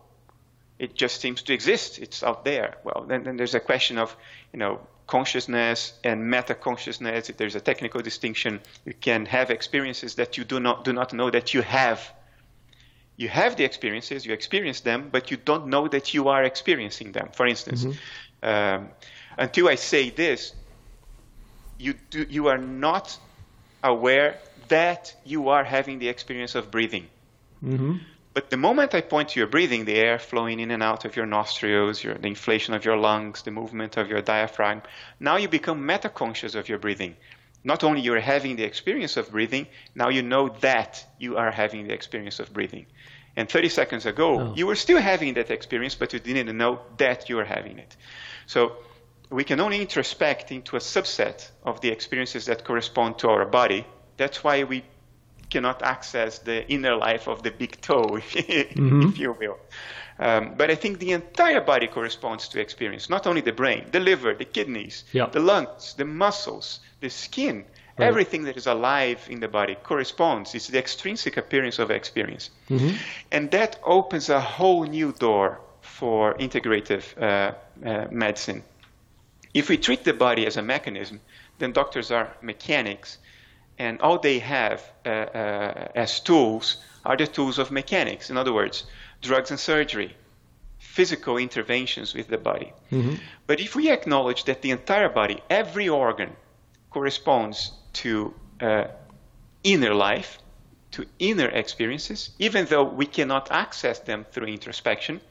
It just seems to exist. It's out there. Well, then, then there's a question of, you know, consciousness and meta consciousness. If There's a technical distinction. You can have experiences that you do not do not know that you have. You have the experiences, you experience them, but you don't know that you are experiencing them. For instance, mm-hmm. um, until I say this, you do, you are not aware that you are having the experience of breathing. Mm-hmm. But the moment I point to your breathing, the air flowing in and out of your nostrils, your, the inflation of your lungs, the movement of your diaphragm, now you become meta-conscious of your breathing. Not only you're having the experience of breathing, now you know that you are having the experience of breathing. And 30 seconds ago, oh. you were still having that experience, but you didn't know that you were having it. So we can only introspect into a subset of the experiences that correspond to our body. That's why we cannot access the inner life of the big toe, if, mm-hmm. if you will. Um, but I think the entire body corresponds to experience, not only the brain, the liver, the kidneys, the lungs, the muscles, the skin. Right. Everything that is alive in the body corresponds. It's the extrinsic appearance of experience. Mm-hmm. And that opens a whole new door for integrative uh, uh, medicine. If we treat the body as a mechanism, then doctors are mechanics, and all they have uh, uh as tools are the tools of mechanics. In other words, drugs and surgery, physical interventions with the body. Mm-hmm. But if we acknowledge that the entire body, every organ, corresponds to uh, inner life, to inner experiences, even though we cannot access them through introspection.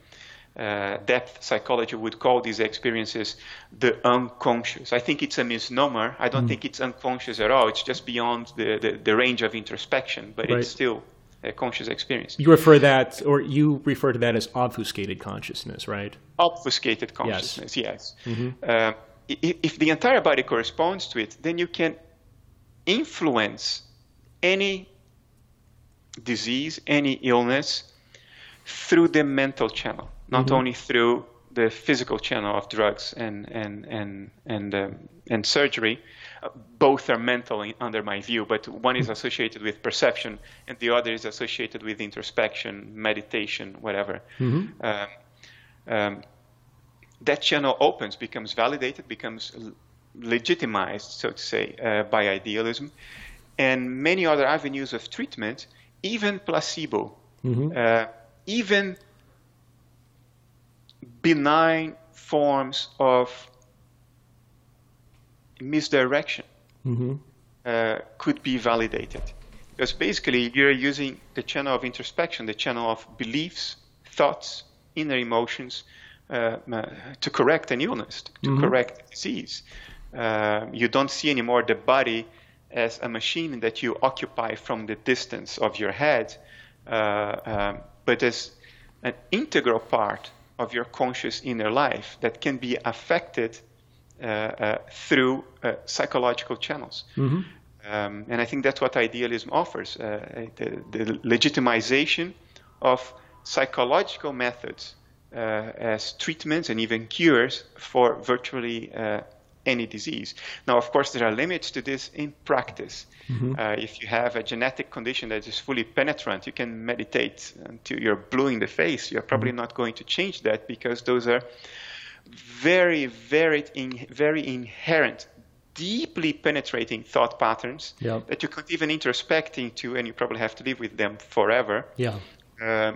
Uh, depth psychology would call these experiences the unconscious. I think it's a misnomer. I don't mm. think it's unconscious at all. It's just beyond the, the, the range of introspection, but right. it's still a conscious experience. You refer that, or you refer to that as obfuscated consciousness, right? Obfuscated consciousness, yes. yes. Mm-hmm. Uh, if the entire body corresponds to it, then you can influence any disease, any illness through the mental channel, not mm-hmm. only through the physical channel of drugs and and and and um, and surgery. Uh, both are mental in, under my view, but one is associated with perception, and the other is associated with introspection, meditation, whatever. Mm-hmm. Um, um, that channel opens, becomes validated, becomes legitimized, so to say, uh, by idealism, and many other avenues of treatment, even placebo, mm-hmm. uh, even benign forms of misdirection mm-hmm. uh, could be validated. Because basically, you're using the channel of introspection, the channel of beliefs, thoughts, inner emotions, uh, to correct an illness, to mm-hmm. correct a disease. Uh, you don't see anymore the body as a machine that you occupy from the distance of your head, uh, um, but as an integral part of your conscious inner life that can be affected uh, uh, through uh, psychological channels. Mm-hmm. Um, and I think that's what idealism offers the, the, legitimization of psychological methods as treatments and even cures for virtually any disease. Now, of course, there are limits to this in practice. Mm-hmm. Uh, if you have a genetic condition that is fully penetrant, you can meditate until you're blue in the face. You're probably mm-hmm. not going to change that because those are very, very, in, very inherent, deeply penetrating thought patterns that you can't even introspect into, and you probably have to live with them forever. Yeah. Uh,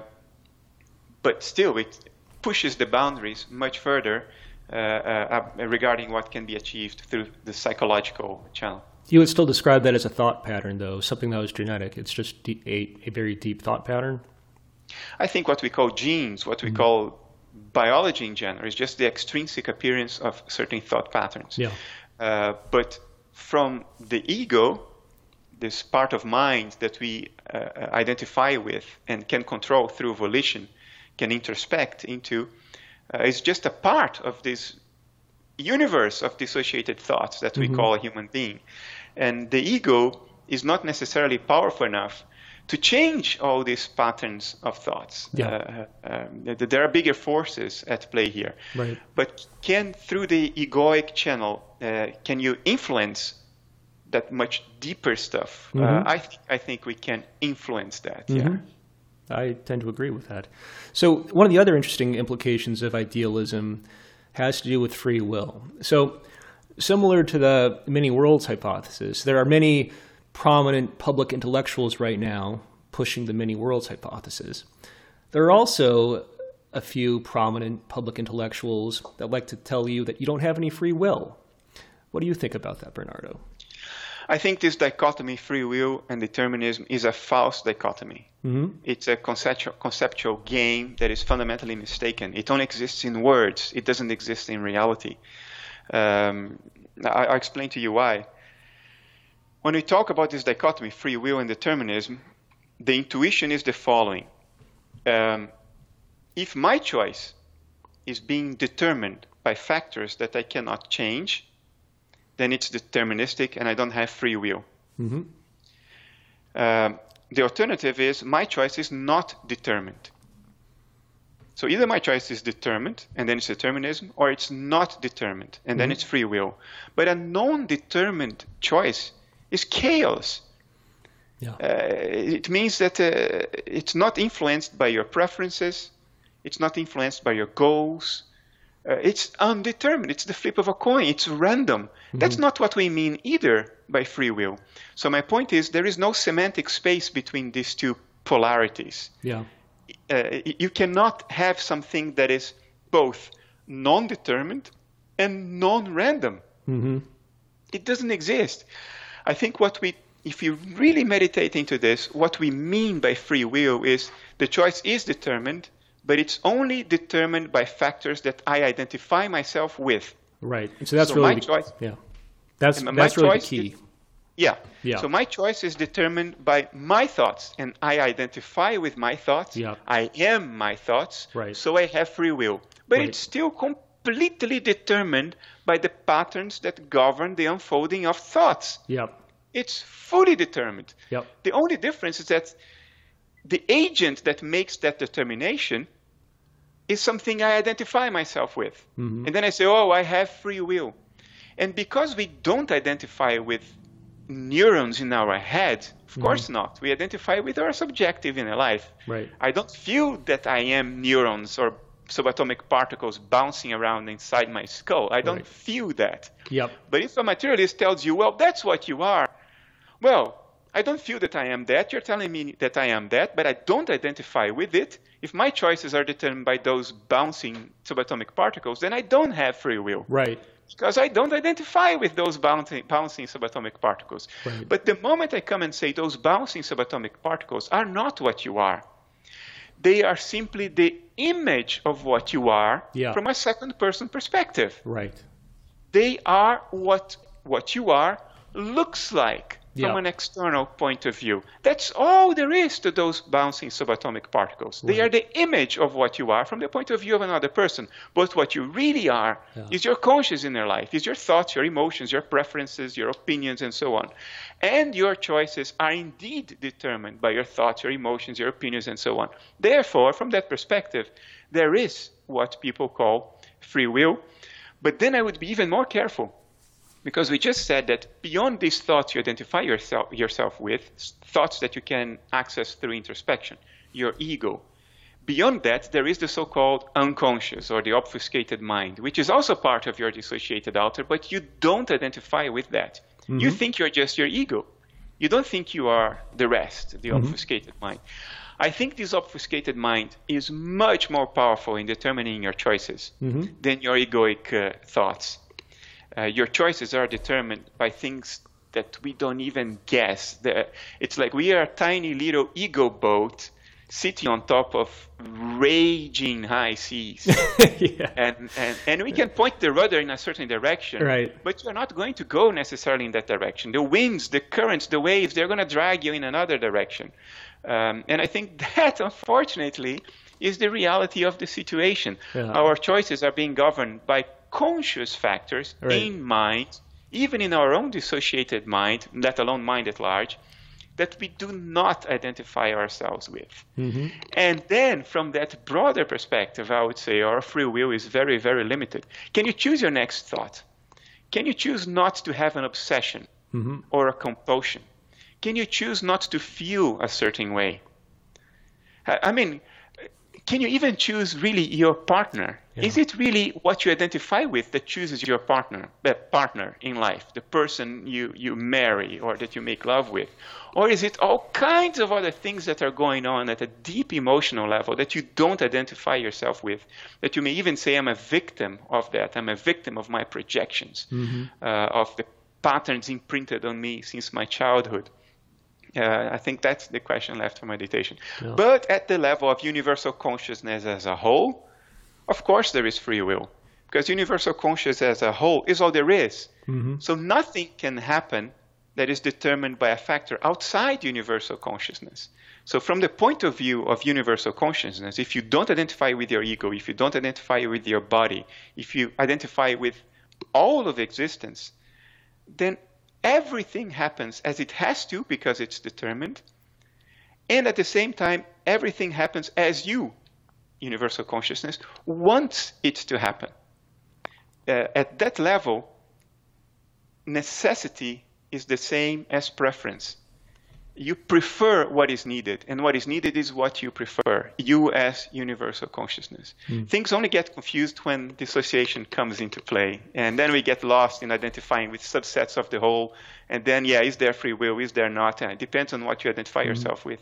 but still, it pushes the boundaries much further regarding what can be achieved through the psychological channel. You would still describe that as a thought pattern, though, something that was genetic. It's just a, a very deep thought pattern. I think what we call genes, what we mm-hmm. call biology in general, is just the extrinsic appearance of certain thought patterns. Yeah. Uh, but from the ego, this part of mind that we uh, identify with and can control through volition, can introspect into, uh, is just a part of this universe of dissociated thoughts that we mm-hmm. call a human being. And the ego is not necessarily powerful enough to change all these patterns of thoughts. Yeah. Uh, um, there are bigger forces at play here. Right. But can, through the egoic channel, uh, can you influence that much deeper stuff? Uh, mm-hmm. I, th- I think we can influence that. Mm-hmm. Yeah. I tend to agree with that. So, one of the other interesting implications of idealism has to do with free will. So, similar to the many worlds hypothesis, there are many prominent public intellectuals right now pushing the many worlds hypothesis. There are also a few prominent public intellectuals that like to tell you that you don't have any free will. What do you think about that, Bernardo? I think this dichotomy, free will and determinism, is a false dichotomy. Mm-hmm. It's a conceptual, conceptual game that is fundamentally mistaken. It only exists in words, it doesn't exist in reality. Um, I, I'll explain to you why. When we talk about this dichotomy, free will and determinism, the intuition is the following. Um, if my choice is being determined by factors that I cannot change, then it's deterministic and I don't have free will. Mm-hmm. Um, the alternative is my choice is not determined. So either my choice is determined, and then it's determinism, or it's not determined, and mm-hmm. then it's free will. But a non-determined choice is chaos. Yeah. Uh, it means that uh, it's not influenced by your preferences, it's not influenced by your goals. Uh, it's undetermined. It's the flip of a coin. It's random. Mm-hmm. That's not what we mean either by free will. So my point is there is no semantic space between these two polarities. Yeah uh, you cannot have something that is both non-determined and non-random. Mm-hmm. It doesn't exist. I think what we, if you really meditate into this, what we mean by free will is the choice is determined, but it's only determined by factors that I identify myself with. Right. And So that's so really my the, choice. Yeah. That's that's really the key. Is, yeah. yeah. So my choice is determined by my thoughts, and I identify with my thoughts. Yeah. I am my thoughts. Right. So I have free will. But right. it's still completely determined by the patterns that govern the unfolding of thoughts. Yep. It's fully determined. Yep. The only difference is that the agent that makes that determination is something I identify myself with. Mm-hmm. And then I say, oh, I have free will. And because we don't identify with neurons in our head? Of mm-hmm. course not. We identify with our subjective inner life. Right. I don't feel that I am neurons or subatomic particles bouncing around inside my skull. I don't right. feel that. Yep. But if a materialist tells you, well, that's what you are, well, I don't feel that I am that. You're telling me that I am that, but I don't identify with it. If my choices are determined by those bouncing subatomic particles, then I don't have free will. Right because I don't identify with those bouncing, bouncing subatomic particles. Right. But the moment I come and say those bouncing subatomic particles are not what you are, they are simply the image of what you are yeah. from a second person perspective. Right. They are what what you are looks like from yeah. an external point of view. That's all there is to those bouncing subatomic particles. Right. They mm-hmm. are the image of what you are from the point of view of another person. But what you really are yeah. is your conscious inner life, is your thoughts, your emotions, your preferences, your opinions, and so on. And your choices are indeed determined by your thoughts, your emotions, your opinions, and so on. Therefore, from that perspective, there is what people call free will. But then I would be even more careful because we just said that beyond these thoughts you identify yourself, yourself with, thoughts that you can access through introspection, your ego, beyond that, there is the so called unconscious or the obfuscated mind, which is also part of your dissociated alter, but you don't identify with that. Mm-hmm. You think you're just your ego. You don't think you are the rest, the mm-hmm. obfuscated mind. I think this obfuscated mind is much more powerful in determining your choices mm-hmm. than your egoic uh, thoughts uh, your choices are determined by things that we don't even guess. The, it's like we are a tiny little ego boat sitting on top of raging high seas. yeah. and, and, and we can point the rudder in a certain direction, right. but you're not going to go necessarily in that direction. The winds, the currents, the waves, they're going to drag you in another direction. Um, and I think that, unfortunately, is the reality of the situation. Yeah. Our choices are being governed by conscious factors right. in mind, even in our own dissociated mind, let alone mind at large, that we do not identify ourselves with. Mm-hmm. And then, from that broader perspective, I would say our free will is very, very limited. Can you choose your next thought? Can you choose not to have an obsession mm-hmm. or a compulsion? Can you choose not to feel a certain way? I mean, can you even choose really your partner? Yeah. Is it really what you identify with that chooses your partner, the partner in life, the person you, you marry or that you make love with? Or is it all kinds of other things that are going on at a deep emotional level that you don't identify yourself with? That you may even say, I'm a victim of that. I'm a victim of my projections, mm-hmm. uh, of the patterns imprinted on me since my childhood. Uh, I think that's the question left for meditation. Yeah. But at the level of universal consciousness as a whole, of course there is free will. Because universal consciousness as a whole is all there is. Mm-hmm. So nothing can happen that is determined by a factor outside universal consciousness. So, from the point of view of universal consciousness, if you don't identify with your ego, if you don't identify with your body, if you identify with all of existence, then everything happens as it has to because it's determined. And at the same time, everything happens as you, universal consciousness, wants it to happen. Uh, at that level, necessity is the same as preference you prefer what is needed, and what is needed is what you prefer, you as universal consciousness. Mm. Things only get confused when dissociation comes into play, and then we get lost in identifying with subsets of the whole, and then, yeah, is there free will, is there not? And it depends on what you identify mm. yourself with.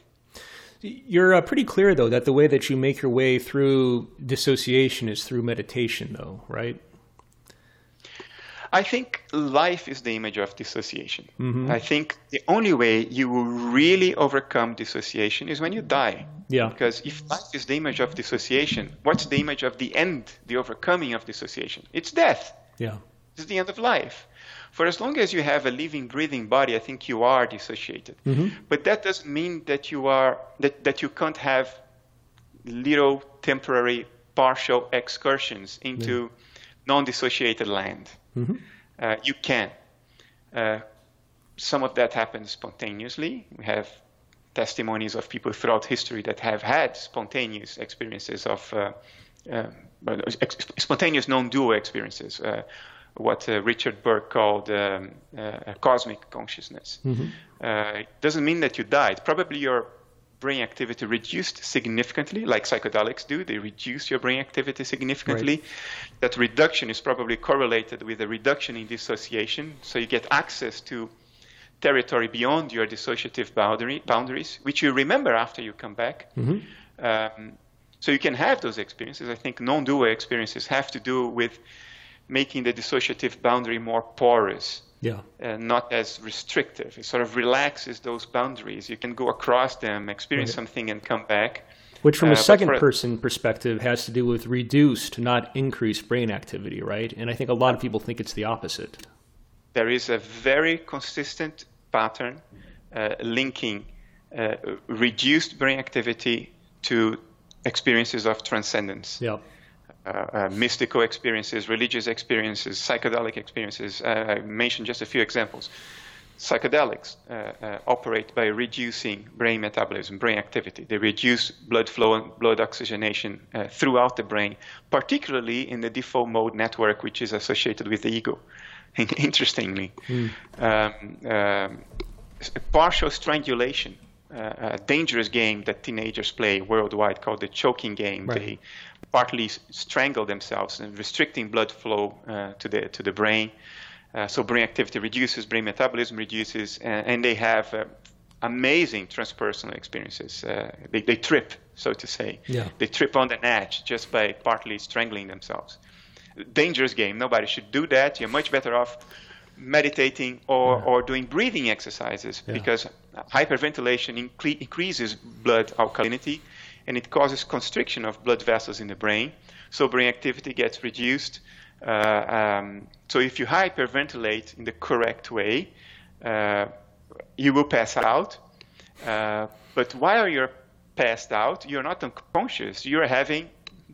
You're uh, pretty clear, though, that the way that you make your way through dissociation is through meditation, though, right? I think life is the image of dissociation. Mm-hmm. I think the only way you will really overcome dissociation is when you die. Yeah. Because if life is the image of dissociation, what's the image of the end, the overcoming of dissociation? It's death. Yeah. It's the end of life. For as long as you have a living, breathing body, I think you are dissociated. Mm-hmm. But that doesn't mean that you are that, that you can't have little temporary partial excursions into yeah. non-dissociated land. Mm-hmm. Uh, you can. Uh, some of that happens spontaneously. We have testimonies of people throughout history that have had spontaneous experiences of uh, uh ex- spontaneous non-dual experiences. Uh, what uh, Richard Bucke called um, cosmic consciousness. Mm-hmm. it doesn't mean that you died. Probably your brain activity reduced significantly, like psychedelics do. They reduce your brain activity significantly. Right. That reduction is probably correlated with a reduction in dissociation. So you get access to territory beyond your dissociative boundary, boundaries, which you remember after you come back. Mm-hmm. Um, so you can have those experiences. I think non-dual experiences have to do with making the dissociative boundary more porous yeah. Uh, not as restrictive. It sort of relaxes those boundaries. You can go across them, experience right. something, and come back. Which, from a uh, second for, person perspective, has to do with reduced, not increased brain activity, right? And I think a lot of people think it's the opposite. There is a very consistent pattern uh, linking uh, reduced brain activity to experiences of transcendence. Yeah. Uh, uh, mystical experiences, religious experiences, psychedelic experiences. Uh, I mentioned just a few examples. Psychedelics operate by reducing brain metabolism, brain activity. They reduce blood flow and blood oxygenation throughout the brain, particularly in the default mode network, which is associated with the ego. Interestingly, mm. um, um, partial strangulation uh, a dangerous game that teenagers play worldwide called the choking game. Right. They partly strangle themselves and restricting blood flow uh, to the to the brain. Uh, so brain activity reduces, brain metabolism reduces, and, and they have uh, amazing transpersonal experiences. Uh, they, they trip, so to say. Yeah. They trip on the edge just by partly strangling themselves. Dangerous game. Nobody should do that. You're much better off meditating or, yeah. or doing breathing exercises yeah. because hyperventilation incre- increases blood alkalinity and it causes constriction of blood vessels in the brain. So brain activity gets reduced. Uh, um, so if you hyperventilate in the correct way, uh, you will pass out. Uh, but while you're passed out, you're not unconscious. You're having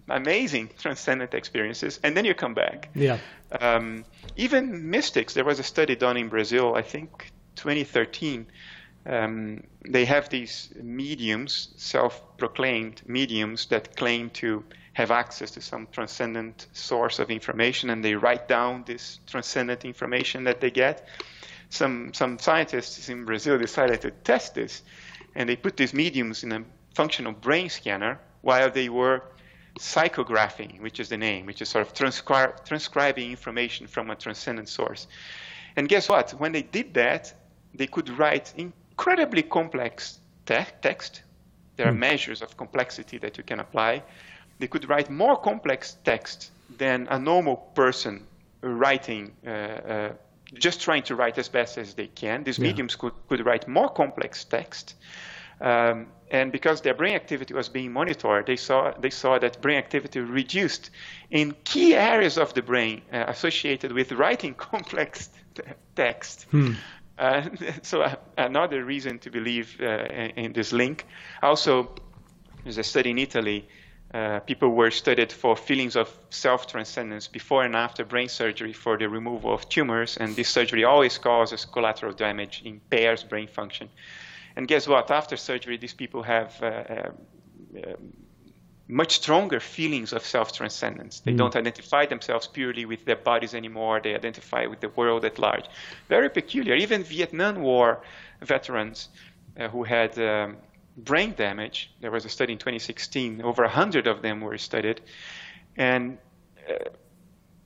amazing transcendent experiences, and then you come back. Yeah. Um, even mystics. There was a study done in Brazil, I think, 2013 um, they have these mediums, self-proclaimed mediums, that claim to have access to some transcendent source of information, and they write down this transcendent information that they get. Some some scientists in Brazil decided to test this, and they put these mediums in a functional brain scanner while they were psychographing, which is the name, which is sort of transcri- transcribing information from a transcendent source. And guess what? When they did that, they could write in incredibly complex te- text. There are hmm. measures of complexity that you can apply. They could write more complex text than a normal person writing, uh, uh, just trying to write as best as they can. These yeah. mediums could, could write more complex text. Um, and because their brain activity was being monitored, they saw they saw that brain activity reduced in key areas of the brain uh, associated with writing complex text. Hmm. Uh, so uh, another reason to believe uh, in, this link. Also, there's a study in Italy. Uh, people were studied for feelings of self-transcendence before and after brain surgery for the removal of tumors, and this surgery always causes collateral damage, impairs brain function. And guess what? After surgery, these people have uh, uh, much stronger feelings of self-transcendence. They mm. don't identify themselves purely with their bodies anymore. They identify with the world at large. Very peculiar. Even Vietnam War veterans uh, who had um, brain damage, there was a study in 2016, over 100 of them were studied, and uh,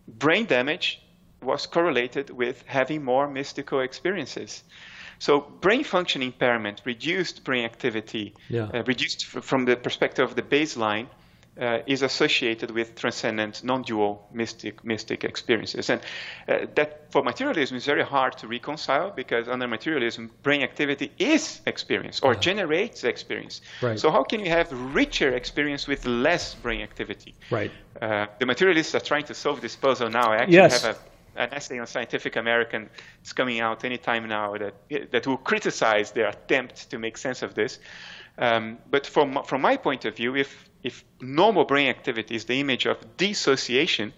brain damage was correlated with having more mystical experiences. So brain function impairment, reduced brain activity, yeah. uh, reduced f- from the perspective of the baseline, uh, is associated with transcendent, non-dual, mystic, mystic experiences, and uh, that for materialism is very hard to reconcile because under materialism, brain activity is experience or generates experience. Right. So how can you have richer experience with less brain activity? Right. Uh, the materialists are trying to solve this puzzle now. I actually yes. have a an essay on Scientific American is coming out anytime now that that will criticize their attempt to make sense of this. Um, but from from my point of view, if if normal brain activity is the image of dissociation,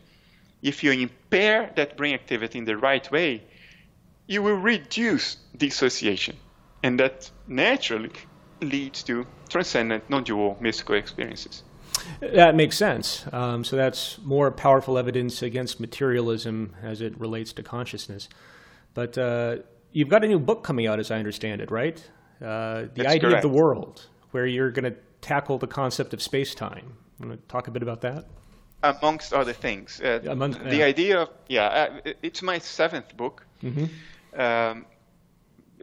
if you impair that brain activity in the right way, you will reduce dissociation, and that naturally leads to transcendent, non-dual mystical experiences. That makes sense. Um, so that's more powerful evidence against materialism as it relates to consciousness. But uh, you've got a new book coming out, as I understand it, right? Uh, the that's idea correct. of the world, where you're going to tackle the concept of space time. Want to talk a bit about that? Amongst other things, uh, Among, the idea of yeah, uh, it's my seventh book. Mm-hmm. Um,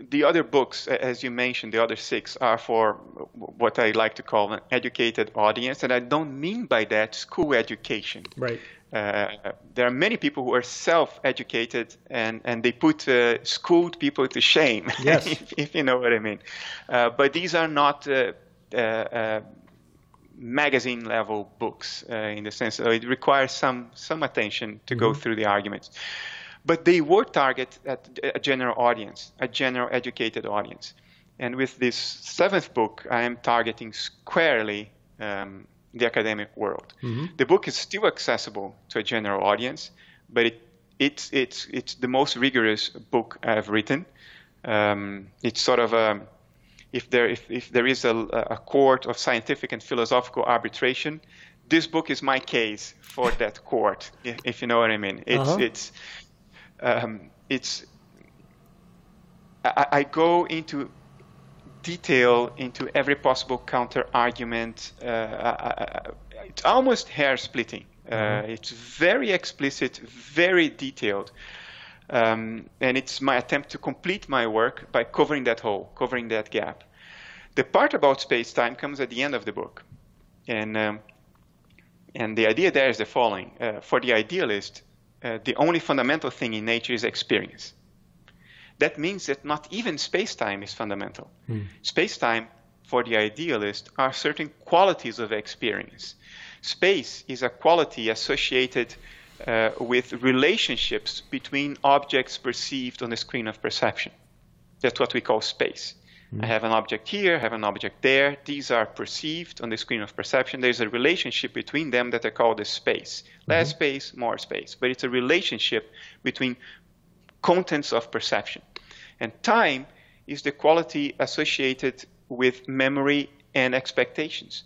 the other books, as you mentioned, the other six are for what I like to call an educated audience, and I don't mean by that school education. Right. Uh, there are many people who are self-educated and, and they put uh, schooled people to shame, yes. if, if, you know what I mean. Uh, but these are not uh, uh, uh, magazine level books in the sense that it requires some some attention to mm-hmm. go through the arguments but they were targeted at a general audience, a general educated audience. And with this seventh book, I am targeting squarely um, the academic world. Mm-hmm. The book is still accessible to a general audience, but it, it's, it's, it's the most rigorous book I've written. Um, it's sort of a, if there, if, if there is a, a court of scientific and philosophical arbitration, this book is my case for that court, if, if you know what I mean. It's, uh-huh. it's, um, it's I, I, go into detail into every possible counter argument. Uh, I, it's almost hair splitting. Uh, mm-hmm. It's very explicit, very detailed. Um, and it's my attempt to complete my work by covering that hole, covering that gap. The part about space time comes at the end of the book. And, um, and the idea there is the following uh, For the idealist, uh, the only fundamental thing in nature is experience. That means that not even space-time is fundamental. Mm. Space-time, for the idealist, are certain qualities of experience. Space is a quality associated uh, with relationships between objects perceived on the screen of perception. That's what we call space. I have an object here, I have an object there. These are perceived on the screen of perception. There's a relationship between them that I call the space. Less mm-hmm. space, more space. But it's a relationship between contents of perception. And time is the quality associated with memory and expectations.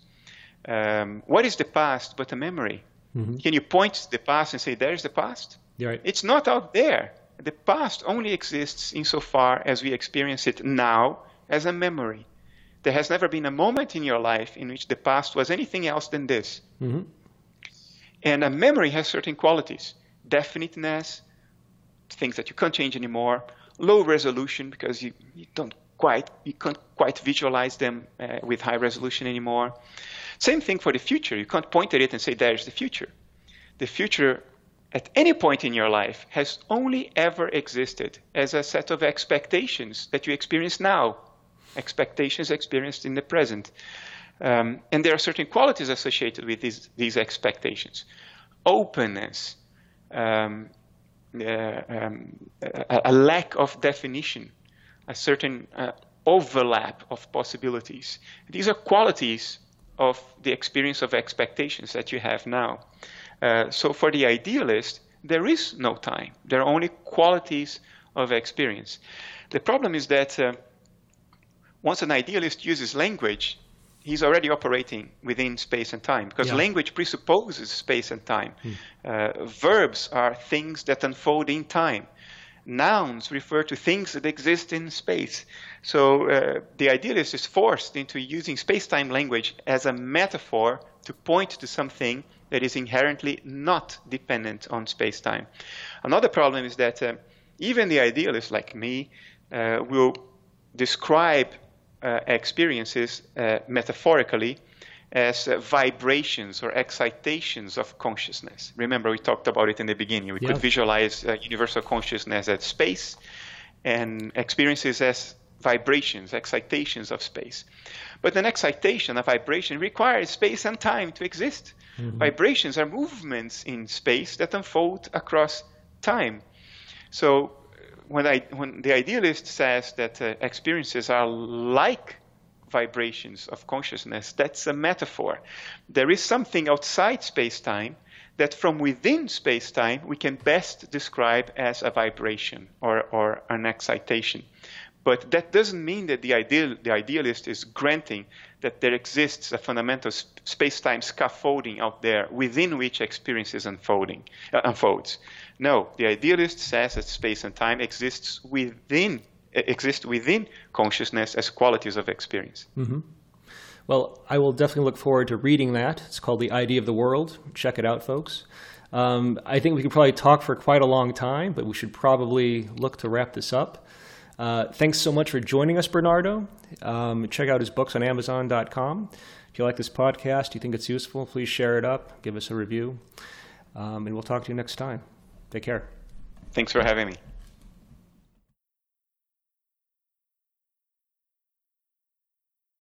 Um, what is the past but a memory? Mm-hmm. Can you point to the past and say, there's the past? Right. It's not out there. The past only exists insofar as we experience it now as a memory. There has never been a moment in your life in which the past was anything else than this. Mm-hmm. And a memory has certain qualities definiteness, things that you can't change anymore, low resolution because you, you don't quite you can't quite visualize them uh, with high resolution anymore. Same thing for the future. You can't point at it and say there's the future. The future at any point in your life has only ever existed as a set of expectations that you experience now expectations experienced in the present. Um, and there are certain qualities associated with these, these expectations openness, um, uh, um, a, a, lack of definition, a certain uh, overlap of possibilities. These are qualities of the experience of expectations that you have now. Uh, so for the idealist, there is no time. There are only qualities of experience. The problem is that uh, once an idealist uses language, he's already operating within space and time because yeah. language presupposes space and time. Hmm. Uh, verbs are things that unfold in time. Nouns refer to things that exist in space. So uh, the idealist is forced into using space time language as a metaphor to point to something that is inherently not dependent on space time. Another problem is that uh, even the idealist, like me, uh, will describe experiences uh, metaphorically as uh, vibrations or excitations of consciousness. Remember, we talked about it in the beginning. We could visualize uh, universal consciousness as space and experiences as vibrations, excitations of space. But an excitation, a vibration, requires space and time to exist. Mm-hmm. Vibrations are movements in space that unfold across time. So when, I, when the idealist says that uh, experiences are like vibrations of consciousness, that's a metaphor. There is something outside space time that from within space time we can best describe as a vibration or, or an excitation. But that doesn't mean that the, ideal, the idealist is granting that there exists a fundamental space-time scaffolding out there within which experience is unfolding, uh, unfolds. No, the idealist says that space and time exists within exist within consciousness as qualities of experience. Mm-hmm. Well, I will definitely look forward to reading that. It's called The Idea of the World. Check it out, folks. Um, I think we could probably talk for quite a long time, but we should probably look to wrap this up. Uh, thanks so much for joining us, Bernardo. Um, check out his books on Amazon.com. If you like this podcast, you think it's useful, please share it up, give us a review, um, and we'll talk to you next time. Take care. Thanks for having me.